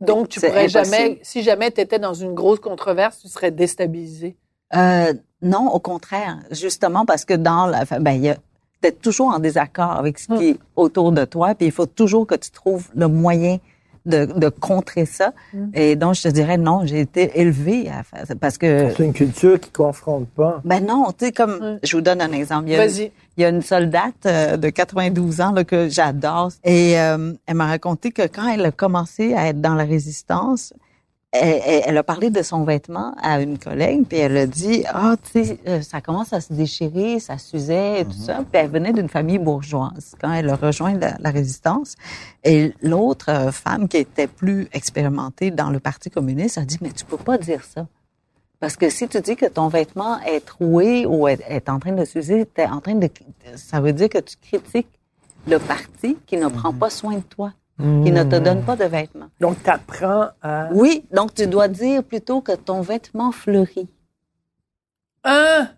Donc, tu pourrais impossible. jamais, si jamais tu étais dans une grosse controverse, tu serais déstabilisé. Euh, non, au contraire, justement parce que dans la, ben, il y a d'être toujours en désaccord avec ce qui est autour de toi, puis il faut toujours que tu trouves le moyen de, de contrer ça. Mm. Et donc, je te dirais non, j'ai été élevée à faire ça parce que C'est une culture qui confronte pas. Ben non, tu sais, comme, je vous donne un exemple. Il y a, Vas-y. il y a une soldate euh, de 92 ans là, que j'adore. Et euh, elle m'a raconté que quand elle a commencé à être dans la résistance, elle, a parlé de son vêtement à une collègue, puis elle a dit, ah, tu sais, euh, ça commence à se déchirer, ça s'usait et tout ça. Puis elle venait d'une famille bourgeoise quand elle a rejoint la, la résistance. Et l'autre euh, femme qui était plus expérimentée dans le Parti communiste a dit, mais tu peux pas dire ça. Parce que si tu dis que ton vêtement est troué ou est, est en train de s'user, en train de, ça veut dire que tu critiques le parti qui ne prend pas soin de toi, qui ne te donne pas de vêtements. Donc, tu apprends à. Oui, donc tu dois dire plutôt que ton vêtement fleurit. Hein?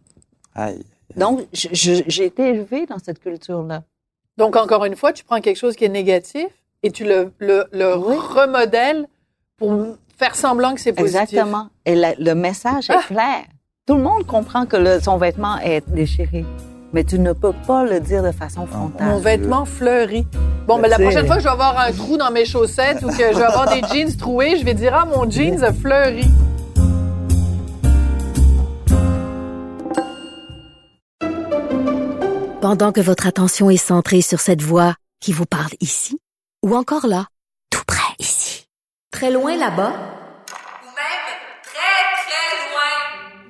Aïe. Donc, j'ai été élevée dans cette culture-là. Donc, encore une fois, tu prends quelque chose qui est négatif et tu le, le, le Oui. remodèles pour faire semblant que c'est positif. Exactement. Et la- le message est Ah! clair. Tout le monde comprend que le- son vêtement est déchiré, mais tu ne peux pas le dire de façon frontale. Mon vêtement fleuri. Bon, Ben, mais la prochaine fois que je vais avoir un trou dans mes chaussettes ou que je vais avoir des <laughs> jeans troués, je vais dire, ah, mon jeans a fleuri. Pendant que votre attention est centrée sur cette voix qui vous parle ici, ou encore là, tout près ici, très loin là-bas, Ou même très, très loin.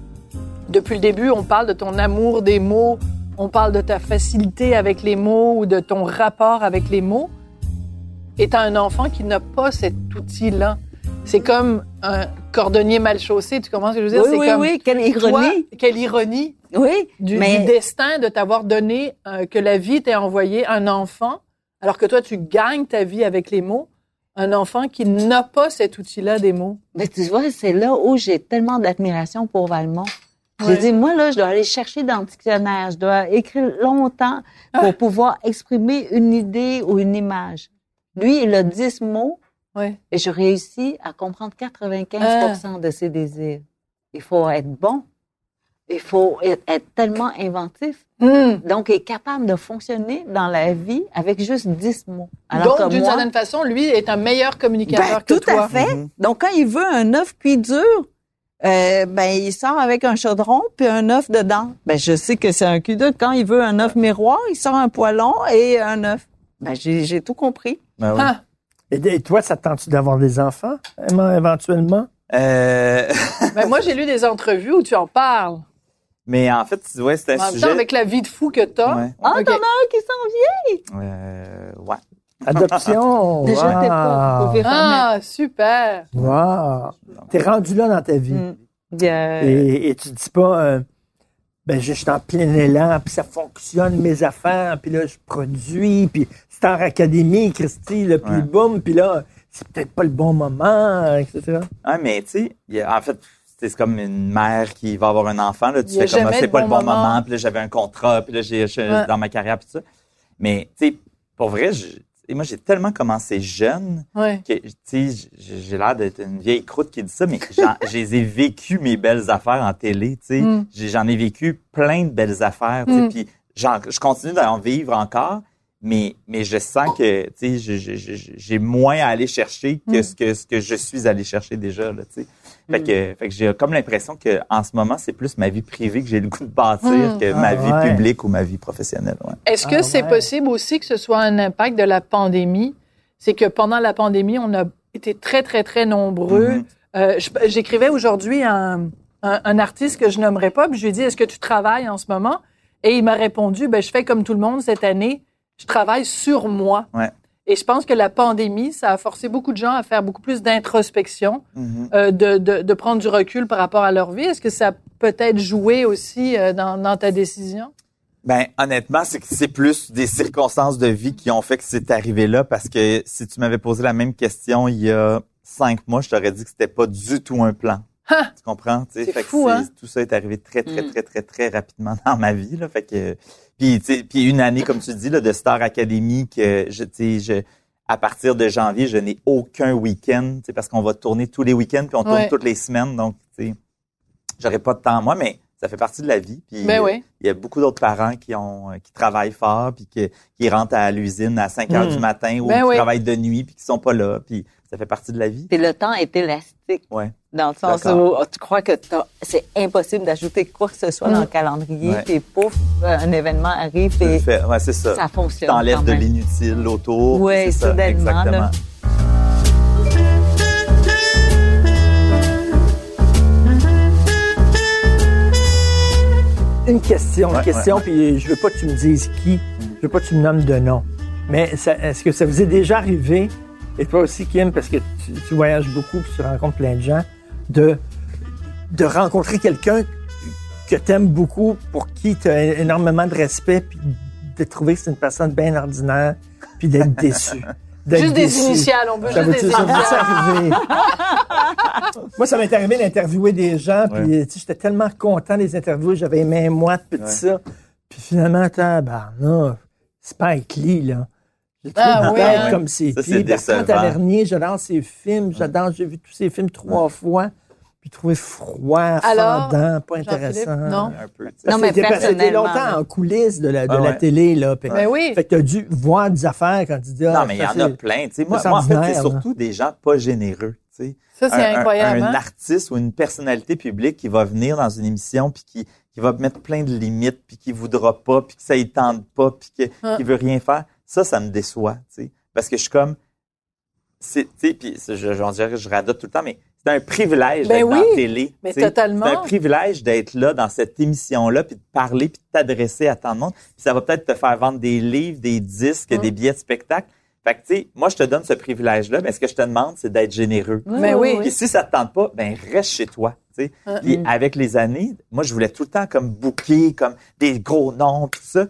depuis le début, on parle de ton amour des mots, on parle de ta facilité avec les mots ou de ton rapport avec les mots. Et t'as un enfant qui n'a pas cet outil-là. C'est comme un cordonnier mal chaussé, tu comprends ce que je veux dire? Oui, oui, comme oui, quelle toi, ironie. quelle ironie Oui, du, mais du destin de t'avoir donné, euh, que la vie t'ait envoyé un enfant, alors que toi, tu gagnes ta vie avec les mots, un enfant qui n'a pas cet outil-là des mots. Mais tu vois, c'est là où j'ai tellement d'admiration pour Valmont. J'ai dit, moi, là, je dois aller chercher dans le dictionnaire, je dois écrire longtemps pour Ah. pouvoir exprimer une idée ou une image. Lui, il a 10 mots Ouais. et je réussis à comprendre 95 Ah. de ses désirs. Il faut être bon. Il faut être, tellement inventif. Hmm. Donc, il est capable de fonctionner dans la vie avec juste 10 mots. Alors Donc, d'une certaine façon, lui est un meilleur communicateur ben, que tout toi. à fait. Mhm. Donc, quand il veut un œuf cuit dur, euh, ben, il sort avec un chaudron puis un œuf dedans. Ben, je sais que c'est un cuit dur. Quand il veut un œuf miroir, il sort un poêlon et un œuf. Ben, j'ai tout compris. Ben oui. Ah, Et, et toi, ça te tente-tu d'avoir des enfants, éventuellement? Euh, <laughs> ben moi, j'ai lu des entrevues où tu en parles. mais en fait, tu vois, c'est En un même sujet. temps, avec la vie de fou que t'as. Ouais. Ah, t'en as un qui s'en vient! Euh, ouais. Adoption. <laughs> Déjà, t'es pas. Ah, super. Wow. T'es rendu là dans ta vie. Mm. Il y a- Et, et tu dis pas, euh, ben, je suis en plein élan, puis ça fonctionne, mes affaires, puis là, je produis, puis Star Academy, Christy, là, puis Ouais. boum, puis là, c'est peut-être pas le bon moment, etc. Ah, mais tu sais, en fait, c'est comme une mère qui va avoir un enfant. Là, tu fais comme, ah, c'est pas bon le bon moment. moment. Puis là, j'avais un contrat. Puis là, j'ai, je- Ouais. dans ma carrière, puis ça. Mais, tu sais, pour vrai, je- et moi, j'ai tellement commencé jeune Ouais. que, tu sais, j'ai j'ai l'air d'être une vieille croûte qui dit ça, mais j'en- <laughs> je les ai vécu, mes belles affaires en télé, tu sais. Mm. J'ai- J'en ai vécu plein de belles affaires, tu sais. Mm. Puis je continue d'en vivre encore, mais, mais je sens que, tu sais, j'ai moins à aller chercher que, Mm. ce que ce que je suis allé chercher déjà, là, tu sais. Fait Mm. que, fait que j'ai comme l'impression que en ce moment, c'est plus ma vie privée que j'ai le goût de bâtir Mm. que Ah, ma vie ouais. publique ou ma vie professionnelle. Ouais. Est-ce que Ah, c'est ouais. possible aussi que ce soit un impact de la pandémie? C'est que pendant la pandémie, on a été très, très, très nombreux. Mhm. Euh, J'écrivais aujourd'hui un, un, un artiste que je nommerai pas, puis je lui ai dit, est-ce que tu travailles en ce moment? Et il m'a répondu, ben, je fais comme tout le monde cette année, je travaille sur moi. Et je pense que la pandémie, ça a forcé beaucoup de gens à faire beaucoup plus d'introspection, Mhm. euh, de, de, de prendre du recul par rapport à leur vie. Est-ce que ça a peut-être joué aussi euh, dans, dans ta décision? Ben, honnêtement, c'est que c'est plus des circonstances de vie qui ont fait que c'est arrivé là parce que si tu m'avais posé la même question il y a cinq mois, je t'aurais dit que c'était pas du tout un plan. Ha! Tu comprends? C'est Fait que fou, hein? Tout ça est arrivé très, très, Mm. très, très, très rapidement dans ma vie, là. Fait que, puis, une année, comme tu dis, là, de Star Academy que je, à partir de janvier, je n'ai aucun week-end, parce qu'on va tourner tous les week-ends puis on tourne Ouais. toutes les semaines. Donc, tu sais, j'aurais pas de temps, moi, mais ça fait partie de la vie. Puis, Ben oui. il y a beaucoup d'autres parents qui ont euh, qui travaillent fort puis qui, qui rentrent à l'usine à 5 heures Mm. du matin ou Ben qui oui. travaillent de nuit puis qui sont pas là puis ça fait partie de la vie. Puis le temps est élastique. Ouais. Dans le sens où tu crois que c'est impossible d'ajouter quoi que ce soit Mm. dans le calendrier, Ouais. puis pouf, un événement arrive, et fais. Ouais, c'est ça. ça fonctionne. T'enlèves de l'inutile autour. Ça, soudainement, exactement. là. Une question, une Ouais, question, ouais, puis je veux pas que tu me dises qui, je veux pas que tu me nommes de nom. Mais est-ce que ça vous est déjà arrivé, et toi aussi, Kim, parce que tu, tu voyages beaucoup puis tu rencontres plein de gens, de, de rencontrer quelqu'un que tu aimes beaucoup, pour qui tu as énormément de respect, puis de trouver que c'est une personne bien ordinaire, puis d'être déçu. <laughs> Juste des déçu. initiales, on veut Ça juste veut des initiales. <laughs> Moi, ça m'est arrivé d'interviewer des gens, puis tu sais, j'étais tellement content des interviews, j'avais les mains moites, puis tout Ouais. ça. Puis finalement, tabarnak, Spike Lee, là. J'ai trouvé Ah oui, hein? comme c'est Ça, c'est qui. Bertrand. Tavernier, j'adore ses films, j'adore, j'ai vu tous ses films trois fois, puis trouvé froid, Alors, fendant, pas intéressant. non? Un peu. tu Non, mais personnellement, longtemps en coulisses de la, de Ah la télé, là. puis- Ben oui. Fait que t'as dû voir des affaires quand tu dis, ah, Non, mais il y en a plein. Tu sais, moi, c'est moi, en fait, c'est surtout des gens pas généreux. tu. Ça, c'est un, incroyable. Un, hein? artiste ou une personnalité publique qui va venir dans une émission puis qui, qui va mettre plein de limites puis qui voudra pas puis que ça y tente pas puis que, Ah. qui veut rien faire. Ça, ça me déçoit, tu sais. Parce que je suis comme, tu sais, puis je, que je radote tout le temps, mais c'est un privilège Ben d'être dans oui, la télé. mais tu sais. totalement. C'est un privilège d'être là dans cette émission-là puis de parler puis de t'adresser à tant de monde. Puis ça va peut-être te faire vendre des livres, des disques, Mm. des billets de spectacle. Fait que, tu sais, moi, je te donne ce privilège-là, mais ce que je te demande, c'est d'être généreux. Ben oui. Puis si ça te tente pas, ben reste chez toi. tu sais. Hein. Puis avec les années, moi je voulais tout le temps comme booker, comme des gros noms, tout ça.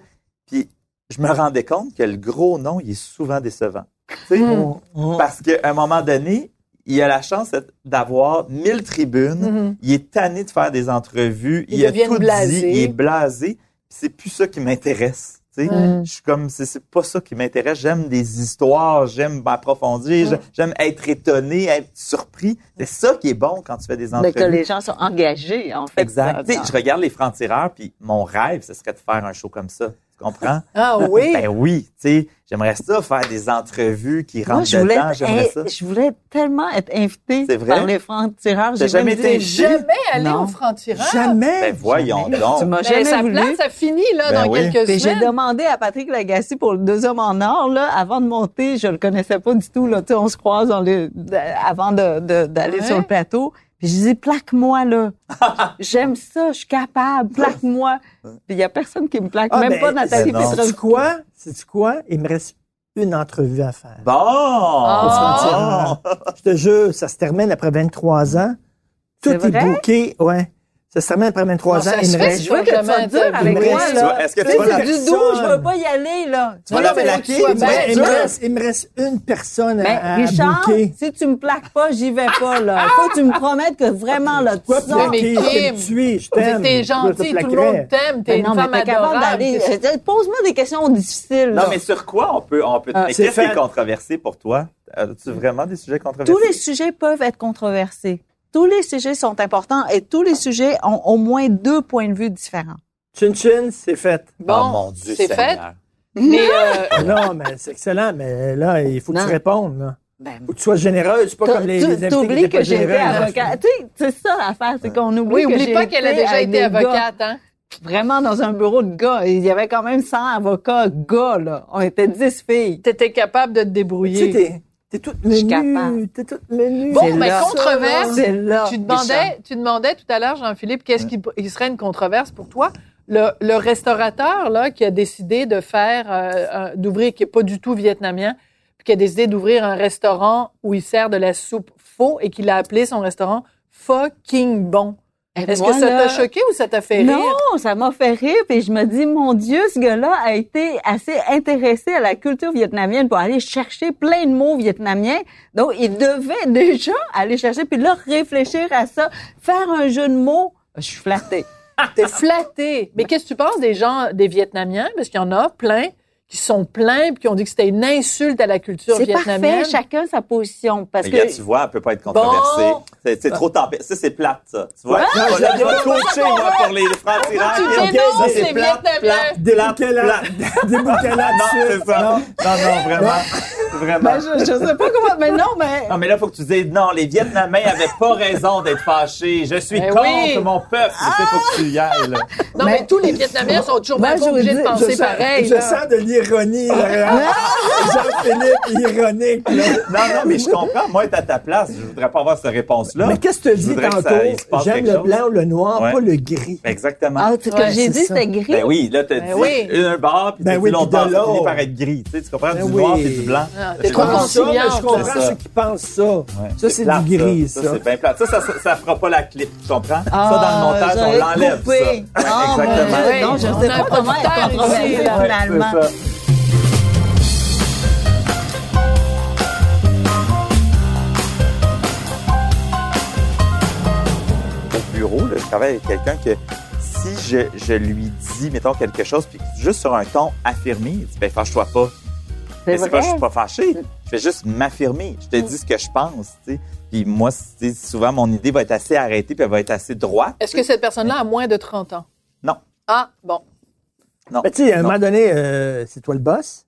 Je me rendais compte que le gros nom, il est souvent décevant. Tu sais, Mm. Mm. Parce qu'à un moment donné, il a la chance d'avoir mille tribunes. Mhm. Il est tanné de faire des entrevues. Il a deviennent tout blasés. dit. Il est blasé. Puis C'est plus ça qui m'intéresse. tu sais. Ouais. Je suis comme, c'est pas ça qui m'intéresse. J'aime des histoires, j'aime m'approfondir, j'aime être étonné, être surpris. C'est ça qui est bon quand tu fais des Mais entrevues. que les gens sont engagés, en fait. Exact. je regarde les francs-tireurs, puis mon rêve, ce serait de faire un show comme ça. Tu comprends? Ah <laughs> oui? Ben oui, tu sais, j'aimerais ça, faire des entrevues qui Moi, rentrent je voulais, dedans, j'aimerais ça. je voulais tellement être invitée C'est vrai? par les francs-tireurs. J'ai jamais été? Jamais aller Non. au franc-tireur. Jamais. Ben voyons Tu donc. m'as Mais jamais sa voulu. place, ça finit là, Ben dans oui. quelques Puis j'ai semaines. demandé à Patrick Lagacé pour le deux hommes en or, là, avant de monter, je le connaissais pas du tout, là, tu sais, on se croise dans le, de- avant de, de- d'aller Ouais. sur le plateau. Puis je dis, plaque-moi, là. <laughs> J'aime ça, je suis capable, plaque-moi. Puis il y a personne qui me plaque, Ah, même ben, pas Nathalie ben. Petrovski. Quoi? Sais-tu quoi? Il me reste une entrevue à faire. Bon! Bon. Je te jure, ça se termine après 23 ans. Tout C'est est vrai? booké, ouais. Ça se termine après 23 Non, ans. ça Il me reste je veux que tu dur interview. avec moi, là. Est-ce que Tu vas la du doux, je veux pas y aller, là. Tu vas la plaquer? vas- il, me reste, il me reste une personne à, Mais à Richard, si tu me plaques pas, j'y vais pas, là. Faut que tu me promettes que vraiment, là, tu sors. mais plaquer? Kim, Je t'aime. T'es gentil, tout le monde t'aime, t'es Mais une femme adorable. Pose-moi des questions difficiles, Non, mais sur quoi on peut, on peut, Ah, qu'est-ce qui est controversé pour toi? As-tu vraiment des sujets controversés? Tous les sujets peuvent être controversés. Tous les sujets sont importants et tous les sujets ont au moins deux points de vue différents. Chin Chin, c'est fait. Bon, oh mon Dieu, c'est fait. Mais euh, <laughs> non, mais c'est excellent, mais là, il faut que Non. tu répondes. Là. Ben, faut que tu sois généreuse, pas comme les, les T'oublies que j'ai été avocate. Tu sais, c'est ça l'affaire, c'est qu'on oublie oui, que oublie pas qu'elle a déjà été avocate, hein? Vraiment dans un bureau de gars. Il y avait quand même 100 avocats gars, là. On était 10 filles. T'étais capable de te débrouiller. T'es, toute menue. T'es toute menue. Bon, mais là. controverse. Tu demandais, tu demandais tout à l'heure, Jean-Philippe, qu'est-ce qui, qui serait une controverse pour toi? Le, le restaurateur là qui a décidé de faire, euh, d'ouvrir, qui est pas du tout vietnamien, puis qui a décidé d'ouvrir un restaurant où il sert de la soupe faux et qu'il a appelé son restaurant fucking bon. Et Est-ce que ça t'a choqué ou ça t'a fait rire? Non, ça m'a fait rire. Puis je me dis, mon Dieu, ce gars-là a été assez intéressé à la culture vietnamienne pour aller chercher plein de mots vietnamiens. Donc, il devait <laughs> déjà aller chercher, puis là, réfléchir à ça, faire un jeu de mots. Je suis flattée. T'es flatté. Mais qu'est-ce que tu penses des gens, des Vietnamiens? Parce qu'il y en a plein qui sont pleins puis qui ont dit que c'était une insulte à la culture C'est vietnamienne. parfait, chacun sa position. Parce Mais que tu vois, elle peut pas être controversée. Bon. C'est, c'est trop tempé. Ça, c'est plate, ça. Tu vois? Là, je vais coacher, moi, pour les francs-tireurs. Tu dénonces c'est les plate, Vietnamiens. plate, Débouquez là. plate. <laughs> Débouquez là Non, c'est ça. Non, non, vraiment. Vraiment. Ben, je, je sais pas comment, mais non, mais Non, mais là, faut que tu dises, non, les Vietnamiens avaient pas raison d'être fâchés. Je suis Ben contre oui. mon peuple. Tu sais, faut que tu y ailles, là. Non, mais, tous les Vietnamiens sont toujours vous obligés de penser je sens, pareil. je sens de l'ironie. <laughs> Jean-Philippe, ironique. Là. Non, non, mais je comprends. Moi, être à ta place, je voudrais pas avoir cette réponse-là. Mais qu'est-ce que tu dis tantôt? J'aime le chose. blanc ou le noir, Ouais. pas le gris. Exactement. ah, ce que Ouais, j'ai c'est dit, c'était gris. Ben oui, là, t'as Ben dit oui. un bar, puis Ben t'as oui, dit bar, ça finit l'autre. par être gris. Tu sais, tu comprends? Ben du oui. noir et du blanc. Ah, Je trop comprends ça, mais je comprends c'est ceux qui pensent ça. Ouais. Ça, c'est du gris, ça. c'est bien. Ça, ça, ça, ça fera pas la clip, tu comprends? Ah, ça, dans le montage, on l'enlève, ça. <laughs> Exactement. Dieu, non, je On sais pas comment être controversé. Ouais, finalement. Au bureau, là, je travaille avec quelqu'un que si je, je lui dis, mettons, quelque chose, puis juste sur un ton affirmé, il dit, ben, fâche-toi pas. C'est Mais c'est pas, je suis pas fâché. Je vais juste m'affirmer. Je te dis ce que je pense, tu sais. Puis moi, souvent, mon idée va être assez arrêtée, puis elle va être assez droite. Est-ce que cette personne-là a moins de 30 ans? Non. Ah, bon. Non. Ben, tu sais, à un Non. moment donné, euh, c'est toi le boss?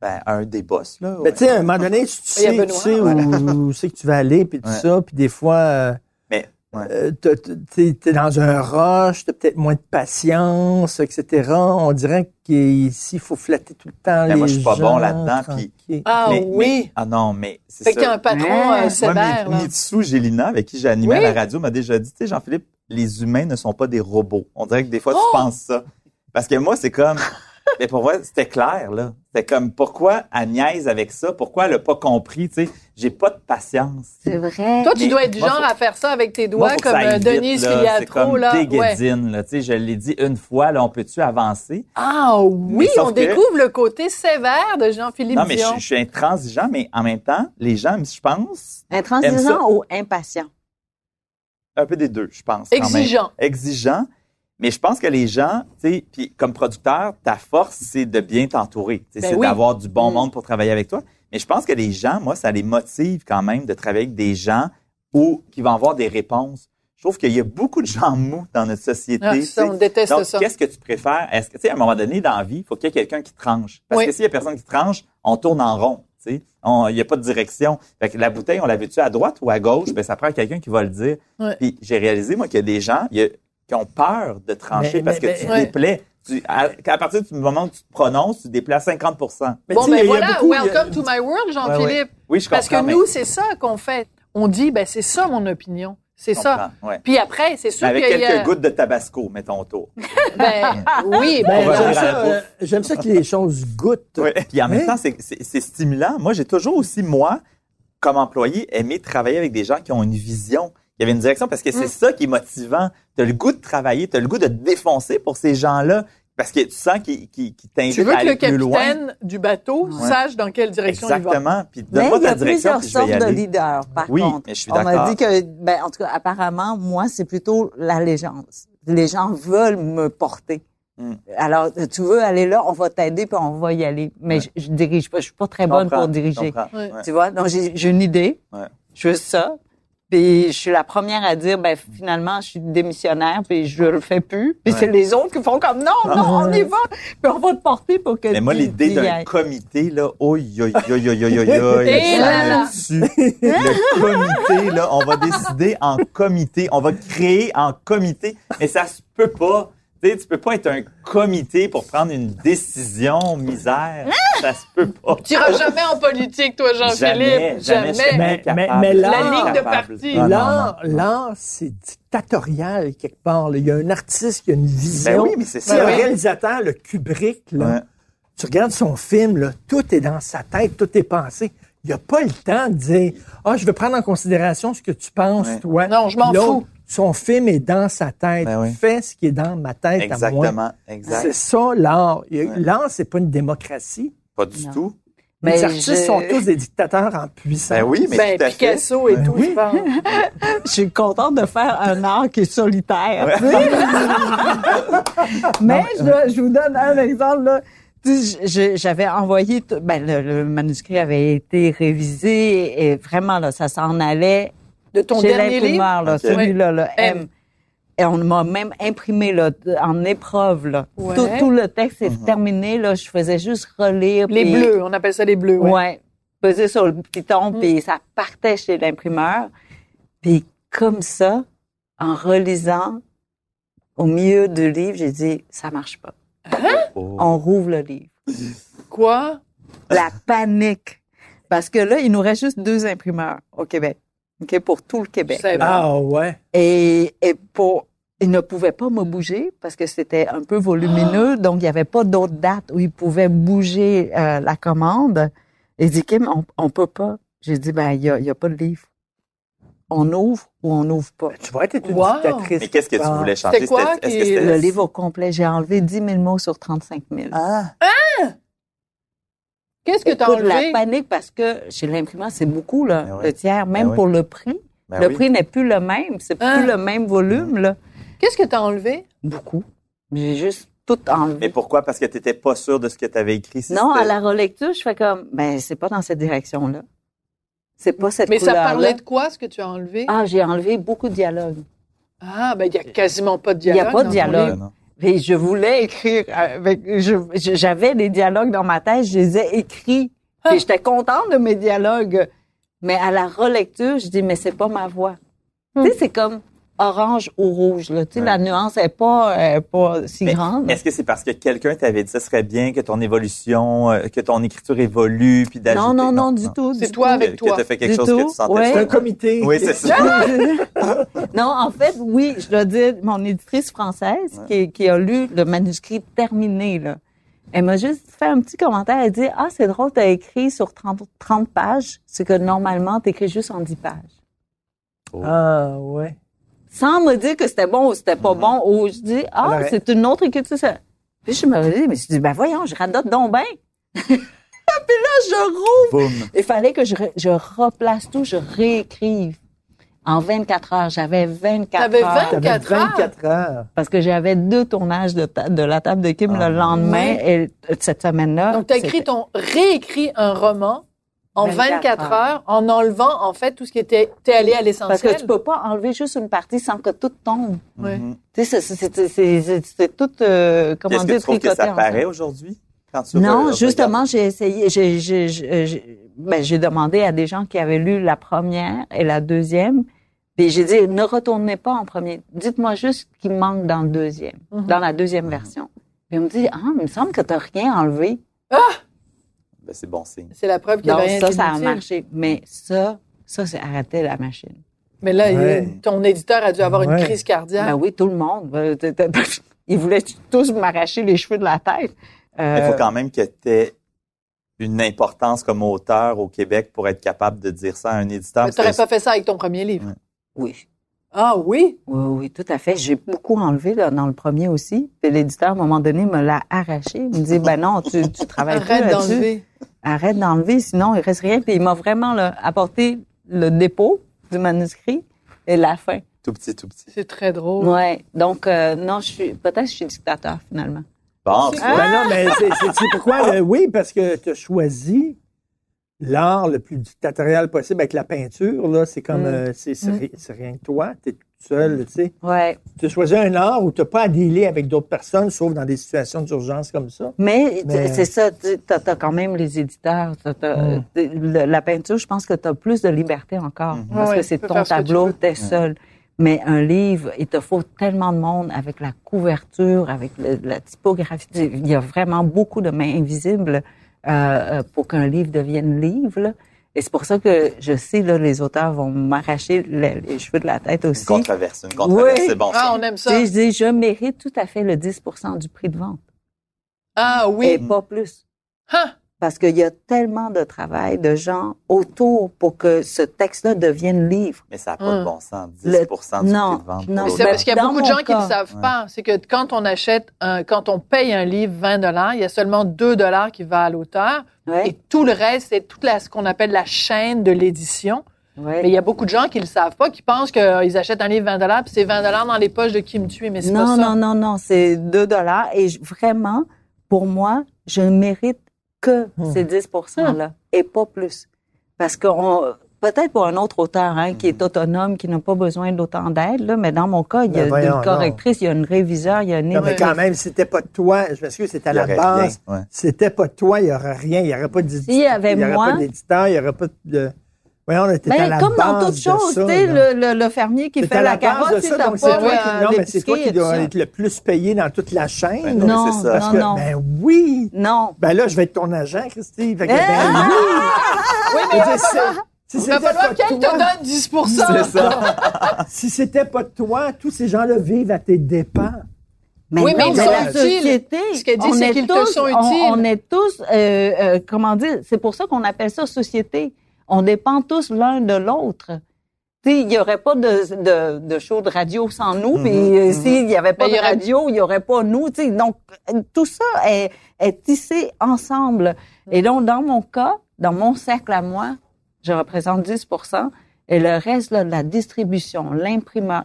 Ben, un des boss, là. Ben, ouais. tu sais, à un moment donné, <laughs> tu sais, tu Benoît, sais où, où c'est que tu vas aller, puis tout Ouais. ça. Puis des fois, euh, Mais, ouais. euh, t'es t'es dans un rush, t'as peut-être moins de patience, etc. On dirait qu'ici, il faut flatter tout le temps Mais les moi, je suis pas gens, bon là-dedans, puis- tranquille. Ah Mais- oui. mais- ah non, mais c'est Fait qu'il y a ça. un patron Ouais. euh, Moi, sévère, là. Mitsu Gélina, avec qui j'ai animé Oui. à la radio, m'a déjà dit, tu sais, Jean-Philippe, les humains ne sont pas des robots. On dirait que des fois, Oh! tu penses ça. Parce que moi, c'est comme... <laughs> Mais pour moi, c'était clair, là. C'était comme, pourquoi elle niaise avec ça? Pourquoi elle a pas compris, tu sais? J'ai pas de patience. C'est vrai. Toi, tu Mais dois être du moi, genre faut- à faire ça avec tes doigts comme euh, Denise là. C'est Filiatro, comme là. Ouais. là. Tu sais, je l'ai dit une fois, là, on peut-tu avancer? Ah oui, on que- découvre le côté sévère de Jean-Philippe Non, mais je, Dion. je suis intransigeant, mais en même temps, les gens, je pense. Intransigeant ou impatient? Un peu des deux, je pense. quand même. Exigeant. Exigeant. Mais je pense que les gens, tu sais, puis comme producteur, ta force, c'est de bien t'entourer. Tu sais, Ben c'est oui. d'avoir du bon Mm. monde pour travailler avec toi. Mais je pense que les gens, moi, ça les motive quand même de travailler avec des gens où, qui vont avoir des réponses. Je trouve qu'il y a beaucoup de gens mous dans notre société. Ah, ça, on déteste Donc, ça. qu'est-ce que tu préfères? Est-ce que, tu sais, à un moment donné, dans la vie, il faut qu'il y ait quelqu'un qui tranche. Parce Oui. que s'il y a personne qui tranche, on tourne en rond. Il n'y a pas de direction. Fait que la bouteille, on la veut-tu à droite ou à gauche? Ben, ça prend quelqu'un qui va le dire. Ouais. Puis j'ai réalisé, moi, qu'il y a des gens il y a- qui ont peur de trancher Mais- parce mais- que tu mais- déplais. Tu, à, à partir du moment où tu te prononces, tu déplais à 50 Mais Bon, ben voilà, beaucoup- a- welcome to my world, Jean-Philippe. Oui, je Parce que comprends, mais- nous, c'est ça qu'on fait. On dit, ben c'est ça mon opinion. C'est ça. ouais. Puis après, c'est sûr avec qu'il y a... quelques gouttes de tabasco, mettons autour. <laughs> Ben, oui, Ben, j'aime ça, euh, j'aime ça que les choses goûtent. Ouais. Puis en même Hein? temps, c'est- c'est c'est stimulant. Moi, j'ai toujours aussi, moi, comme employé, aimé travailler avec des gens qui ont une vision, qui avaient une direction, parce que c'est ça qui est motivant. Tu as le goût de travailler, tu as le goût de te défoncer pour ces gens-là, parce que tu sens Tu t'invitent veux à que le aller plus loin. capitaine du bateau Ouais. sache dans quelle direction il va. Exactement. Puis Mais donne-moi il y ta a direction, plusieurs puis je vais y sortes de leaders, par Oui, contre. mais je suis On m'a d'accord. dit que, ben, en tout cas, apparemment, moi, c'est plutôt l'allégeance. Les gens veulent me porter. Hmm. Alors, tu veux aller là, on va t'aider, puis on va y aller. Mais je, je dirige pas, je suis pas très Je bonne pour diriger. Ouais. Tu vois, donc j'ai j'ai une idée. Ouais. Je veux ça. Puis je suis la première à dire, ben finalement, je suis démissionnaire, puis je le fais plus. Puis Ouais. c'est les autres qui font comme, non, non, on y va, puis on va te porter pour que Mais moi, l'idée d'un comité, là, oi, Et ça là me là. tue. Le comité, là, on va décider en comité, on va créer en comité, mais ça se peut pas. Tu sais, tu peux pas être un comité pour prendre une décision, misère. Ça se peut pas. Tu iras jamais en politique, toi, Jean-Philippe. jamais, Jamais. Mais- capable. mais- mais là- La ligne de parti. Ah, non, L'art, non, non. l'art, c'est dictatorial quelque part. là. Il y a un artiste qui a une vision. Ben oui, mais c'est ça. un oui. réalisateur, le Kubrick, là, Ouais. tu regardes son film, là, tout est dans sa tête, tout est pensé. Il n'a pas le temps de dire Ah, je veux prendre en considération ce que tu penses, Ouais. toi. Non, je m'en fous. Son film est dans sa tête. Ben oui. Fais ce qui est dans ma tête à moi. Exactement, C'est ça, l'art. L'art, c'est pas une démocratie. Pas du Non. tout. les Mais artistes je- sont tous des dictateurs en puissance. Ben oui, mais Ben, tout à fait. Picasso et tout, oui. je pense. Je suis contente de faire un art qui est solitaire. Mais je, dois- je vous donne un exemple. Là. J'avais envoyé, ben, le, le manuscrit avait été révisé et vraiment, là, ça s'en allait De ton chez dernier livre? l'imprimeur, là, celui-là, là, M. M. Et on m'a même imprimé là, en épreuve. Là. Ouais. Tout, tout le texte est terminé. Là, je faisais juste relire. Les bleus, on appelle ça les bleus. Ouais. Ouais. Peser sur le piton, Mm. puis ça partait chez l'imprimeur. Puis comme ça, en relisant, au milieu du livre, j'ai dit, ça marche pas. Oh. On rouvre le livre. Quoi? La panique. Parce que là, il nous reste juste deux imprimeurs au Québec. OK, pour tout le Québec. Ah ouais. Et, et pour, ils ne pouvaient pas me bouger parce que c'était un peu volumineux, donc il n'y avait pas d'autre date où ils pouvaient bouger euh, la commande. Et dit Kim, on, on peut pas. J'ai dit ben il y a, il y a pas de livre. On ouvre ou on n'ouvre pas. Tu vas être une Wow. dictatrice. Mais qu'est-ce que tu Ah. voulais chanter? C'était quoi Est-ce qui que Le livre au complet, j'ai enlevé 10 000 mots sur 35 000. Ah, Qu'est-ce que t'as Écoute, la enlevé? panique parce que chez l'imprimeur, c'est beaucoup là, Ben oui. le tiers, même Ben oui. pour le prix. ben le oui. prix n'est plus le même, c'est Hein? plus le même volume là. Qu'est-ce que t'as enlevé? Beaucoup. J'ai juste tout enlevé. Mais pourquoi? Parce que tu n'étais pas sûr de ce que tu avais écrit. si Non, à la relecture, je fais comme, ben, c'est pas dans cette direction-là. C'est pas cette Mais ça couleur-là. parlait de quoi, ce que tu as enlevé? Ah, j'ai enlevé beaucoup de dialogues. Ah, ben, il n'y a quasiment pas de Il y a dialogue. pas de dialogue. Et je voulais écrire avec, j'avais des dialogues dans ma tête, je les ai écrits. Ah. Et j'étais contente de mes dialogues. Mais à la relecture, je dis, mais c'est pas ma voix. Hmm. Tu sais, c'est comme orange ou rouge, là. Tu sais, Ouais. la nuance est pas, est pas si Mais grande. Est-ce que c'est parce que quelqu'un t'avait dit ça serait bien que ton évolution, euh, que ton écriture évolue, puis d'ajouter? Non, non, non, du tout. C'est toi tout. avec toi. que t'as fait quelque Du chose tout, que tu sentais ouais. C'est un comité. Oui, c'est ça. <laughs> non, en fait, oui, je dois dire, mon éditrice française qui, qui a lu le manuscrit terminé, là, elle m'a juste fait un petit commentaire. Elle dit, ah, c'est drôle, t'as écrit sur 30, 30 pages, ce que normalement, t'écris juste en 10 pages. Ah ouais. Sans me dire que c'était bon ou c'était pas bon, ou je dis, ah, c'est une autre écriture. ça. Puis je me dis, mais je dis, ben voyons, je radote donc bien. <laughs> Puis là, je rouvre. Il fallait que je, je replace tout, je réécrive. En 24 heures, j'avais 24 T'avais heures. 20? T'avais 24 heures? 24 heures. Parce que j'avais deux tournages de, ta- de la table de Kim Ah. le lendemain et cette semaine-là. Donc, tu as écrit ton, réécrit un roman en 24, 24 heures. en enlevant, en fait, tout ce qui était, t'es allé à Parce l'essentiel. que tu peux pas enlever juste une partie sans que tout tombe. Mhm. Tu sais, c'est- c'est c'est- c'est- c'est- c'est tout, euh, comment Est-ce que dire, tu trouves que ça paraît aujourd'hui? Quand tu Non, re- justement, j'ai essayé, j'ai, j'ai, j'ai, j'ai- ben, j'ai demandé à des gens qui avaient lu la première et la deuxième, puis j'ai dit, ne retournez pas en premier. Dites-moi juste ce qui manque dans le deuxième, Mhm. dans la deuxième version. Puis on me dit, ah, il me semble que t'as rien enlevé. Ben, c'est bon signe. C'est la preuve qu'il y avait rien ça, ça a marché. Mais ça, ça, c'est arrêter la machine. Mais là, il- ton éditeur a dû avoir une crise cardiaque. Ben oui, tout le monde. T- <laughs> Ils voulaient tous m'arracher les cheveux de la tête. Euh, Il faut quand même que tu aies une importance comme auteur au Québec pour être capable de dire ça à un éditeur. Mais t'aurais Parce pas fait ça avec ton premier livre. Ouais. Oui. Ah oui? Oui, oui, tout à fait. J'ai beaucoup enlevé là, dans le premier aussi. Puis l'éditeur, à un moment donné, me l'a arraché. Il me dit, ben non, tu, tu travailles plus Arrête là-dessus. d'enlever. Arrête d'enlever, sinon il reste rien. Puis il m'a vraiment là, apporté le dépôt du manuscrit et la fin. tout petit, tout petit. C'est très drôle. Ouais. Donc, euh, non, je suis, peut-être que je suis dictateur finalement. Bon, vois, Ben non, mais c'est- c'est c'est pourquoi? le- oui, parce que tu as choisi l'art le plus dictatorial possible avec la peinture. Là, c'est comme, Mm. euh, c'est c'est Mm. c'est rien que toi, tu es tout seul, tu sais. Ouais. Tu as choisi un art où tu n'as pas à dealer avec d'autres personnes, sauf dans des situations d'urgence comme ça. Mais, Mais- c'est ça, tu as, quand même les éditeurs. t'as- t'as- Mm. t'es- le- la peinture, je pense que tu as plus de liberté encore. Mhm. Parce Ouais, que c'est ton tableau, t'es seul. Mais un livre, il te faut tellement de monde avec la couverture, avec le- la typographie. Il y a vraiment beaucoup de mains invisibles euh, euh, pour qu'un livre devienne livre. là. Et c'est pour ça que je sais, là, les auteurs vont m'arracher les, les cheveux de la tête une aussi. controverse, une controverse, Oui. c'est bon. Ah, ça. on aime ça. sais, Je dis, je mérite tout à fait le 10 du prix de vente. Ah Et oui. pas plus. Hein? Parce qu'il y a tellement de travail de gens autour pour que ce texte-là devienne livre. Mais ça n'a pas Hum. de bon sens. 10 Le- du prix non, de vente. non, c'est Ben, parce qu'il y a beaucoup de gens qui ne savent ouais. pas. C'est que quand on achète, un, quand on paye un livre 20 dollars, il y a seulement 2 dollars qui va à l'auteur. Ouais, Et tout le reste, c'est toute la, ce qu'on appelle la chaîne de l'édition. ouais. Mais il y a beaucoup de gens qui le savent pas, qui pensent qu'ils achètent un livre 20 dollars, puis c'est 20 dollars dans les poches de qui me tue, mais c'est pas Non, ça. non, non, non, c'est 2 dollars. Et je- vraiment, pour moi, je ne mérite que Hmm. ces 10% là et pas plus. Parce que on- peut-être pour un autre auteur hein, qui est autonome, qui n'a pas besoin d'autant d'aide, là, mais dans mon cas, il y a Ben voyons une correctrice, il y a une réviseur, il y a une Non, mais quand même, si c'était pas de toi, je m'excuse, c'était à y la base. ouais. Si c'était pas de toi, il n'y aurait rien. Il n'y aurait pas d'éditeur. S'il y avait il y aurait moi- pas d'éditeur, il n'y aurait pas de. Voyons, on était à Ben, la comme dans base toute de chose, ça, tu sais, le, le, le fermier qui C'est fait à la, la carotte, c'est pas, toi, qui, euh, non, mais c'est toi qui dois être le plus payé dans toute la chaîne. Ben non, Non, ça. Parce non, que, non. ben oui. Non. Ben là, je vais être ton agent, Christy. Fait que, Eh! ben oui. <laughs> Oui, Je mais <laughs> si il c'était va pas falloir qu'elle toi- te donne 10 C'est ça. <laughs> si c'était pas de toi, tous ces gens-là vivent à tes dépens. Mais Oui, mais ils mais sont la utiles. société, Ce qu'elle dit, on c'est est qu'ils te tous- sont on- utiles. On, est tous, euh, euh, comment dire, c'est pour ça qu'on appelle ça société. On dépend tous l'un de l'autre. Tu sais, il n'y aurait pas de, de, de show de radio sans nous, Mhm, puis euh, mhm. s'il n'y avait pas Ben, de radio, il n'y aurait pas nous. Tu sais, donc, tout ça est, est tissé ensemble. Et donc, dans mon cas, dans mon cercle à moi, je représente 10% et le reste là, de la distribution, l'imprimeur,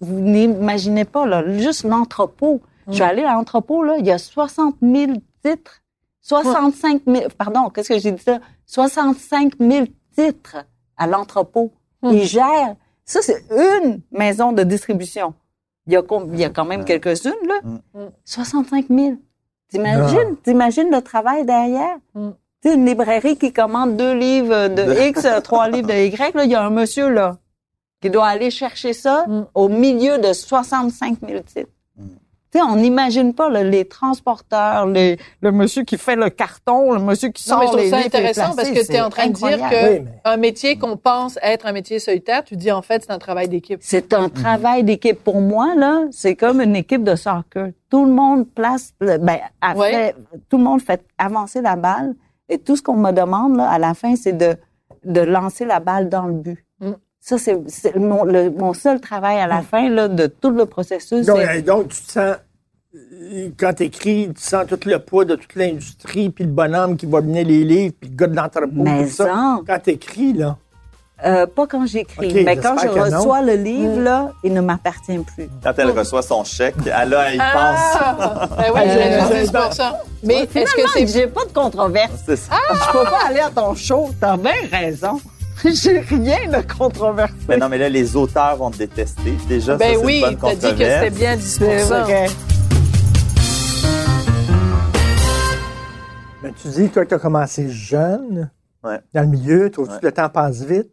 vous n'imaginez pas, là, juste l'entrepôt. Je suis allée à l'entrepôt, là, il y a 60 000 titres. 65 000, pardon, qu'est-ce que j'ai dit ça? 65 000 titres à l'entrepôt. Hmm. Ils gèrent. Ça, c'est une maison de distribution. Il y a, com- il y a quand même quelques-unes, là. Hmm. 65 000. T'imagines? T'imagines le travail derrière? Hmm. Tu sais, une librairie qui commande deux livres de X, euh, trois livres de Y, là, il y a un monsieur, là, qui doit aller chercher ça Mm. au milieu de 65 000 titres. Tu sais, on n'imagine pas là, les transporteurs, les, le monsieur qui fait le carton, le monsieur qui Non, sort mais je trouve les ça intéressant parce que tu es en train de dire que Oui, mais- un métier qu'on pense être un métier solitaire, tu dis en fait c'est un travail d'équipe. C'est un travail d'équipe. Pour moi, là, c'est comme une équipe de soccer. Tout le monde place, le- ben, tout le monde fait avancer la balle. Et tout ce qu'on me demande, là, à la fin, c'est de, de lancer la balle dans le but. Mm. Ça, c'est mon, le- mon seul travail à la fin, là, de tout le processus. Donc, euh, donc, tu te sens, euh, quand tu écris, tu sens tout le poids de toute l'industrie, puis le bonhomme qui va mener les livres, puis le gars de l'entrepôt, Mais tout ça. Quand tu écris, là, Euh, pas quand j'écris. Mais quand je reçois le livre, là, il ne m'appartient plus. Quand elle reçoit son chèque, elle, là, elle y Ah! Ben oui, Euh, je le dis pour ça. Mais est-ce que c'est j'ai pas de controverse. pense. C'est ça. Je peux pas aller à ton show. T'as bien raison. <laughs> J'ai rien de controversé. Mais non, mais là, les auteurs vont te détester. Déjà, Ben ça, c'est oui, une bonne t'as dit que c'était bien 10 C'est vrai. ben, tu dis, toi, tu as commencé jeune, Ouais. dans le milieu, trouves-tu Ouais. que le temps passe vite?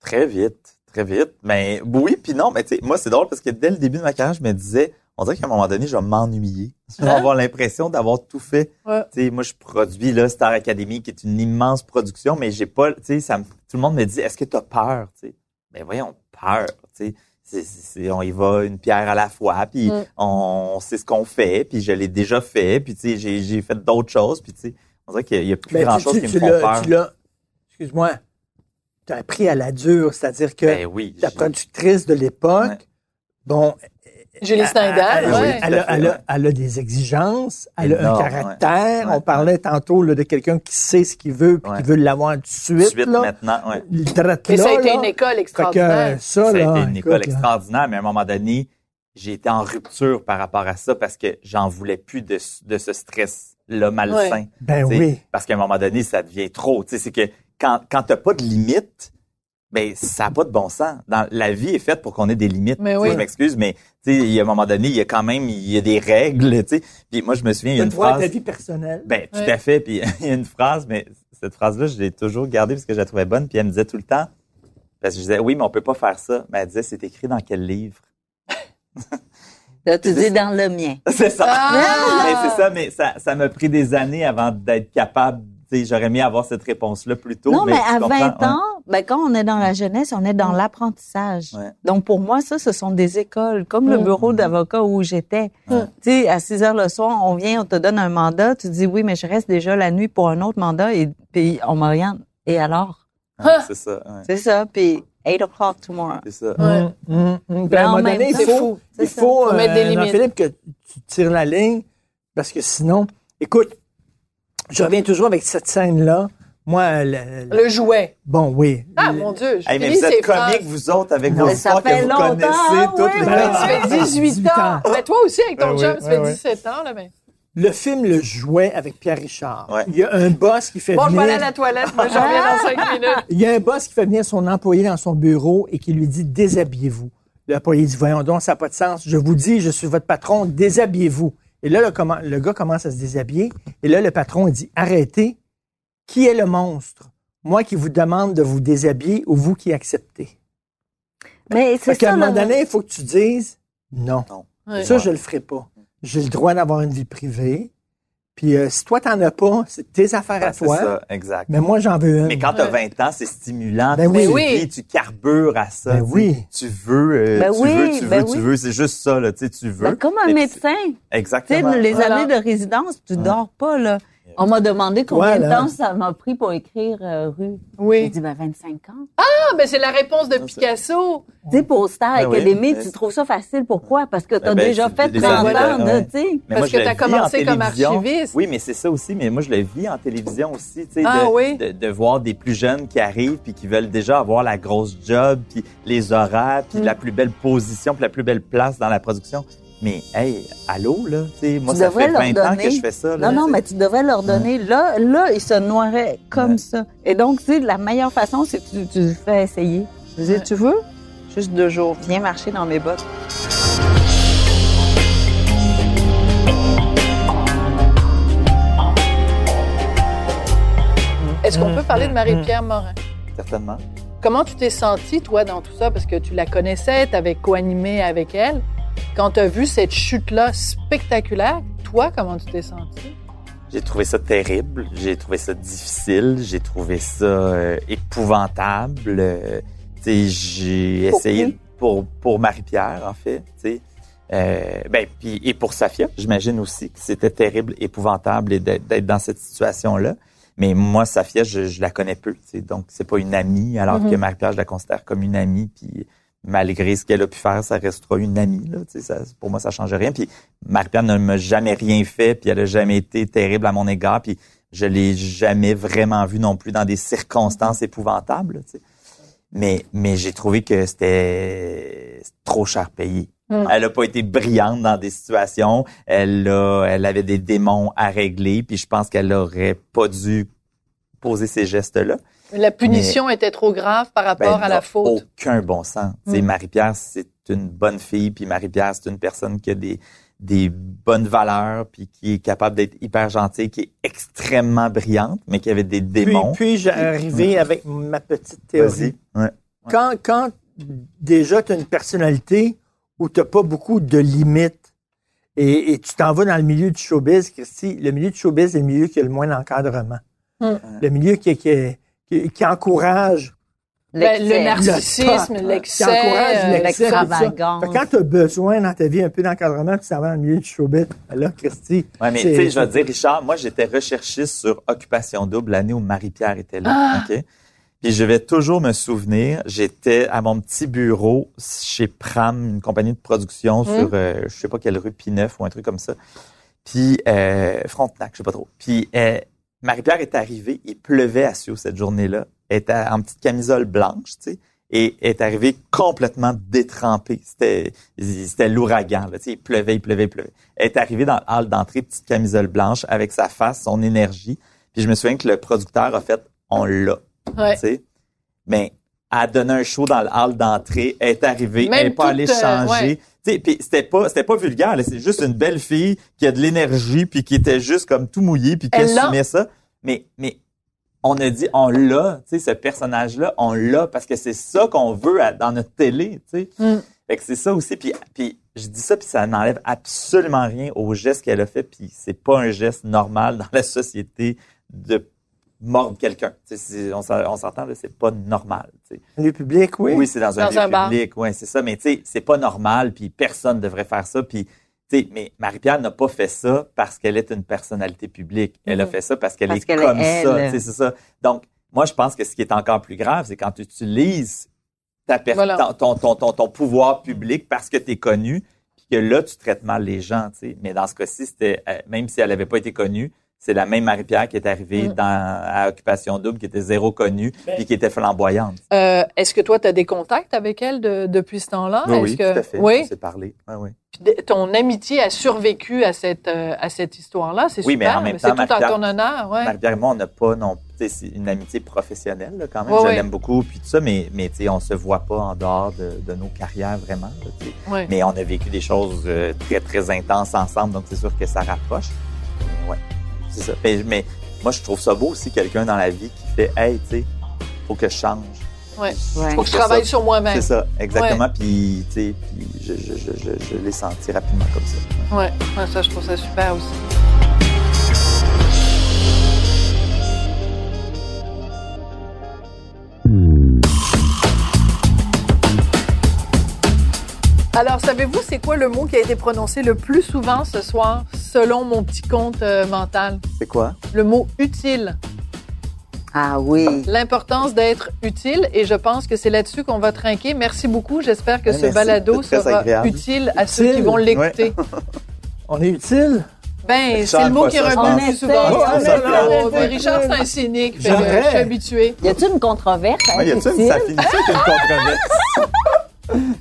Très vite, très vite. Mais oui, puis non, mais tu sais, moi, c'est drôle parce que dès le début de ma carrière, je me disais, on dirait qu'à un moment donné, je vais m'ennuyer. <laughs> Je vais Hein? avoir l'impression d'avoir tout fait. Ouais. Tu sais, moi, je produis là, Star Academy, qui est une immense production, mais j'ai pas, tu sais, ça me- tout le monde me dit, est-ce que tu as peur, tu sais? Ben voyons, peur. tu sais. C'est- c'est- c'est- on y va une pierre à la fois, puis Mm. on sait ce qu'on fait, puis je l'ai déjà fait, puis tu sais, j'ai j'ai fait d'autres choses, puis tu sais, on dirait qu'il y a- il y a plus Ben, grand tu- chose tu- qui me tu font l'as- peur. tu l'as- excuse-moi, tu as appris à la dure, c'est-à-dire que Ben oui. productrice de l'époque, Ouais. bon, Julie elle, Snyder, elle- Ah oui, ouais. elle a, fait, elle a- ouais. elle a des exigences, elle a un caractère. ouais. On parlait tantôt là, de quelqu'un qui sait ce qu'il veut puis Ouais. qui veut l'avoir tout de suite. Suite là. maintenant. Drette Mais ça a été là. une école que, extraordinaire. ça, ça a été une école écoute, extraordinaire, mais à un moment donné, j'ai été en rupture par rapport à ça parce que j'en voulais plus de, de ce stress-là malsain. Ben tu oui. Parce qu'à un moment donné, ça devient trop. Tu sais, c'est que quand, quand t'as pas de limite, ben, ça n'a pas de bon sens. Dans, la vie est faite pour qu'on ait des limites. Mais oui. Je m'excuse, mais, tu sais, il y a un moment donné, il y a quand même, il y a des règles, tu sais. Puis moi, je me souviens, il y a Tu une phrase. ta vie personnelle. Ben, tout Ouais. à fait. Puis <laughs> il y a une phrase, mais cette phrase-là, je l'ai toujours gardée parce que je la trouvais bonne. Puis elle me disait tout le temps, parce que je disais, oui, mais on peut pas faire ça. Mais elle disait, c'est écrit dans quel livre? Là, tu dis dans le mien. c'est ça. Ah! Mais c'est ça, mais ça, ça m'a pris des années avant d'être capable. J'aurais aimé avoir cette réponse-là plus tôt. non, mais, à comprends? 20 Ouais. ans, ben, quand on est dans la jeunesse, on est dans l'apprentissage. Ouais. Donc, pour moi, ça, ce sont des écoles, comme le bureau d'avocat où j'étais. Ouais. Tu sais, à 6 heures le soir, on vient, on te donne un mandat, tu dis oui, mais je reste déjà la nuit pour un autre mandat et puis on m'oriente. Et alors? Ouais, c'est ça. ouais. C'est ça, puis 8 o'clock tomorrow. C'est ça. Ouais. Mais à un en moment même donné, il faut, il faut, Faut mettre des limites. Jean-Philippe, que tu tires la ligne, parce que sinon, écoute, je reviens toujours avec cette scène-là. Moi, le- le- Le jouet. bon, oui. Ah, Le- mon Dieu. je Hey, mais vous êtes comiques, vous autres, avec Non. vos Mais ça histoires que fait vous longtemps, connaissez toutes oui. les Ben, Ça fait 18 18 ans. ans. Ben, toi aussi, avec ton Ben job, oui, ça fait ouais, ouais. 17 ans. Là, mais... Le film Le Jouet avec Pierre Richard. Ouais. Il y a un boss qui fait Bon, je vais aller venir. à la toilette. Je reviens dans 5 minutes. <laughs> Il y a un boss qui fait venir son employé dans son bureau et qui lui dit déshabillez-vous. L'employé dit voyons donc, ça n'a pas de sens. Je vous dis, je suis votre patron, déshabillez-vous. Et là, le, gars commence à se déshabiller. Et là, le patron il dit arrêtez. Qui est le monstre? Moi qui vous demande de vous déshabiller ou vous qui acceptez Mais c'est Parce qu'à ça, un moment donné, il faut que tu dises non. Ça, je le ferai pas. J'ai le droit d'avoir une vie privée. Puis euh, si toi, t'en as pas, c'est tes affaires Ben, à c'est toi. ça, exact. Mais moi, j'en veux une. Mais quand tu as Ouais. 20 ans, c'est stimulant. Ben tu oui. te Oui. dis, Tu carbures à ça. Ben tu oui. Tu veux, euh, Ben tu oui, veux, tu veux, ben tu oui. veux. C'est juste ça, là. Tu sais, tu veux. ben, comme un médecin. c'est- Tu sais, Exactement. les Voilà. années de résidence, tu dors pas, là. On m'a demandé combien Voilà. de temps ça m'a pris pour écrire euh, rue. J'ai Oui. dit, ben, 25 ans. Ah, ben, c'est la réponse de c'est- Picasso. Tu sais, pour Star Ben oui, Academy, mais- tu trouves ça facile. Pourquoi? Parce que tu as Ben, ben, déjà fait des 30 années ans, ouais. tu sais. Mais Parce que t'as vis commencé en comme archiviste. Oui, mais c'est ça aussi. Mais moi, je le vis en télévision aussi. Tu sais, Ah de, oui? de, de voir des plus jeunes qui arrivent puis qui veulent déjà avoir la grosse job, puis les horaires, puis Mm. la plus belle position, puis la plus belle place dans la production. Mais, hey, allô, là, tu sais, moi, Tu ça fait leur 20 ans que je fais ça. Là, Non, non, mais tu devrais leur donner. Là, là, ils se noieraient comme Ouais. ça. Et donc, tu sais, la meilleure façon, c'est que tu, tu le fais essayer. Je dis, Ouais. tu veux? Juste deux jours. Viens marcher dans mes bottes. Est-ce qu'on Mm, peut parler de mm, Marie-Pierre Morin? Certainement. Comment tu t'es senti, toi, dans tout ça? Parce que tu la connaissais, tu avais co-animé avec elle. Quand tu as vu cette chute-là spectaculaire, toi, comment tu t'es senti? J'ai trouvé ça terrible, j'ai trouvé ça difficile, j'ai trouvé ça euh, épouvantable. euh, j'ai essayé pour pour Marie-Pierre en fait. Euh, ben puis et pour Safia, j'imagine aussi que c'était terrible, épouvantable et d'être dans cette situation-là. Mais moi, Safia, je, je la connais peu, donc c'est pas une amie, alors Mhm. que Marie-Pierre, je la considère comme une amie. Puis malgré ce qu'elle a pu faire, ça restera une amie. Là, ça, pour moi, ça change rien. Puis Marie-Pierre ne m'a jamais rien fait, puis elle a jamais été terrible à mon égard, puis je l'ai jamais vraiment vu non plus dans des circonstances épouvantables. Mais, mais j'ai trouvé que c'était trop cher payé. Mm. Elle a pas été brillante dans des situations. Elle a, elle avait des démons à régler, puis je pense qu'elle aurait pas dû poser ces gestes-là. La punition était trop grave par rapport Ben, à la n'a faute. Aucun bon sens. Mm. Marie-Pierre, c'est une bonne fille, puis Marie-Pierre, c'est une personne qui a des, des bonnes valeurs, puis qui est capable d'être hyper gentille, qui est extrêmement brillante, mais qui avait des Puis, démons. puis j'ai arrivé avec ma petite théorie? Ouais. Quand, quand déjà tu as une personnalité où tu n'as pas beaucoup de limites et, et tu t'en vas dans le milieu du showbiz, Christy, le milieu du showbiz est le milieu qui a le moins d'encadrement. Hmm. Le milieu qui, qui, qui, qui encourage Ben, le L'excès. narcissisme, l'excès, qui encourage euh, l'excès, Quand tu as besoin dans ta vie un peu d'encadrement, puis ça va dans le milieu du showbiz, ben là, Christy. Ouais, mais tu sais, je vais te dire, Richard, moi, j'étais recherchiste sur Occupation Double l'année où Marie-Pierre était là. Ah! OK? Puis je vais toujours me souvenir, j'étais à mon petit bureau chez Pram, une compagnie de production Mmh. sur, euh, je sais pas quelle rue, Pineuf ou un truc comme ça. Puis euh, Frontenac, je sais pas trop. Puis euh, Marie-Pierre est arrivée, il pleuvait à Sio cette journée-là. Elle était en petite camisole blanche, tu sais, et est arrivée complètement détrempée. C'était c'était l'ouragan, là, tu sais, il pleuvait, il pleuvait, il pleuvait. Elle est arrivée dans le hall d'entrée, petite camisole blanche, avec sa face, son énergie. Puis je me souviens que le producteur a fait « on l'a Ouais. tu sais. Mais elle a donné un show dans le hall d'entrée, elle est arrivée, Même elle n'est pas allée euh, changer. ouais. Tu sais, puis c'était pas c'était pas vulgaire, c'est juste une belle fille qui a de l'énergie puis qui était juste comme tout mouillée puis qui assumait ça. Mais mais on a dit on l'a, tu sais ce personnage là, on l'a parce que c'est ça qu'on veut à- dans notre télé, tu sais. Mm. Fait que c'est ça aussi puis puis je dis ça puis ça n'enlève absolument rien au geste qu'elle a fait puis c'est pas un geste normal dans la société de mordre quelqu'un. On s'en- on s'entend, c'est pas normal. tu sais. Le public, oui. Oui, c'est dans un lieu un bar. public, ouais, c'est ça. Mais tu sais, c'est pas normal, puis personne devrait faire ça. Puis, mais Marie-Pierre n'a pas fait ça parce qu'elle est une personnalité publique. Elle a Mhm. fait ça parce qu'elle est qu'elle comme est ça. C'est ça. Donc, moi, je pense que ce qui est encore plus grave, c'est quand tu utilises ta Voilà. ton, ton, ton, ton- pouvoir public parce que tu es connu, puis que là, tu traites mal les gens. tu sais. Mais dans ce cas-ci, c'était euh, même si elle n'avait pas été connue, c'est la même Marie-Pierre qui est arrivée Mm. dans, à Occupation Double, qui était zéro connue, puis qui était flamboyante. Euh, Est-ce que toi, tu as des contacts avec elle de- depuis ce temps-là? Oui, Est-ce oui, que... tout à fait. Oui? On s'est parlé. Ouais, ouais. Puis ton amitié a survécu à cette, euh, à cette histoire-là. C'est Oui, mais super. en même C'est temps, tout en ton honneur. Ouais. Marie-Pierre et moi, on n'a pas non, c'est une amitié professionnelle là, quand même. Je l'aime beaucoup, puis tout ça, mais, mais tu sais, on se voit pas en dehors de, de nos carrières vraiment. là. Ouais. Mais on a vécu des choses euh, très, très intenses ensemble, donc c'est sûr que ça rapproche. C'est ça. Mais, mais moi, je trouve ça beau aussi, quelqu'un dans la vie qui fait « Hey, tu sais, faut que je change. Ouais. Je Ouais. Faut que je travaille ça- sur moi-même. C'est ça, exactement. Puis, tu sais, puis je, je, je, je, je l'ai senti rapidement comme ça. Ouais. Ouais, ça, je trouve ça super aussi. Alors, savez-vous, c'est quoi le mot qui a été prononcé le plus souvent ce soir, selon mon petit compte euh, mental? C'est quoi? Le mot utile. Ah oui. L'importance d'être utile, et je pense que c'est là-dessus qu'on va trinquer. Merci beaucoup. J'espère que ce merci. balado sera agréable. utile à ceux qui vont l'écouter. <laughs> On est utile? Ben, Richard c'est le mot qui le plus souvent. On essaie, essaie, on essaie. Richard, c'est un cynique. fait je suis habituée. Y a-t-il une controverse? Ouais, y a-tu hein, une, ça Cécile? finit ça avec une controverse? <laughs>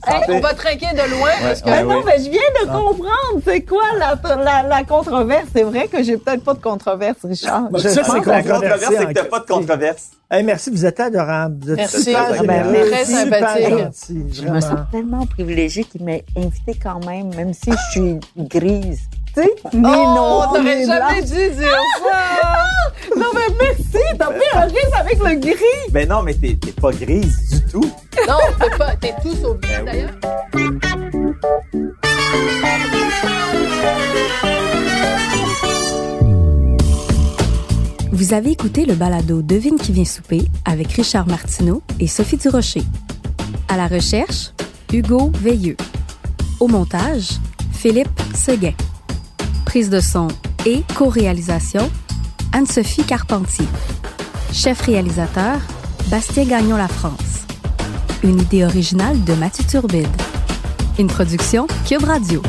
Hey, on va trinquer de loin parce que Ouais, non, oui. mais je viens de comprendre. C'est quoi la, la, la controverse? C'est vrai que j'ai peut-être pas de controverse, Richard. Bah, Je ça, pense c'est que- La controverse, c'est que t'as pas de controverse. Hey, merci, vous êtes adorable. Vous êtes Merci. super Ah, ben, très sympathique. gentil, Je me sens tellement privilégiée qu'il m'ait invitée quand même, même si je suis grise. Oh, noire, t'aurais ni jamais blanche. dû dire ça! <laughs> Non, mais merci! T'as pris un risque avec le gris! Ben non, mais t'es pas grise du tout. Non, t'es pas, t'es tout sauf bien, Ben oui. d'ailleurs. Vous avez écouté le balado Devine qui vient souper avec Richard Martineau et Sophie Durocher. À la recherche, Hugo Veilleux. Au montage, Philippe Seguin. Prise de son et co-réalisation, Anne-Sophie Carpentier. Chef réalisateur, Bastien Gagnon La France. Une idée originale de Mathieu Turbide. Une production Cube Radio.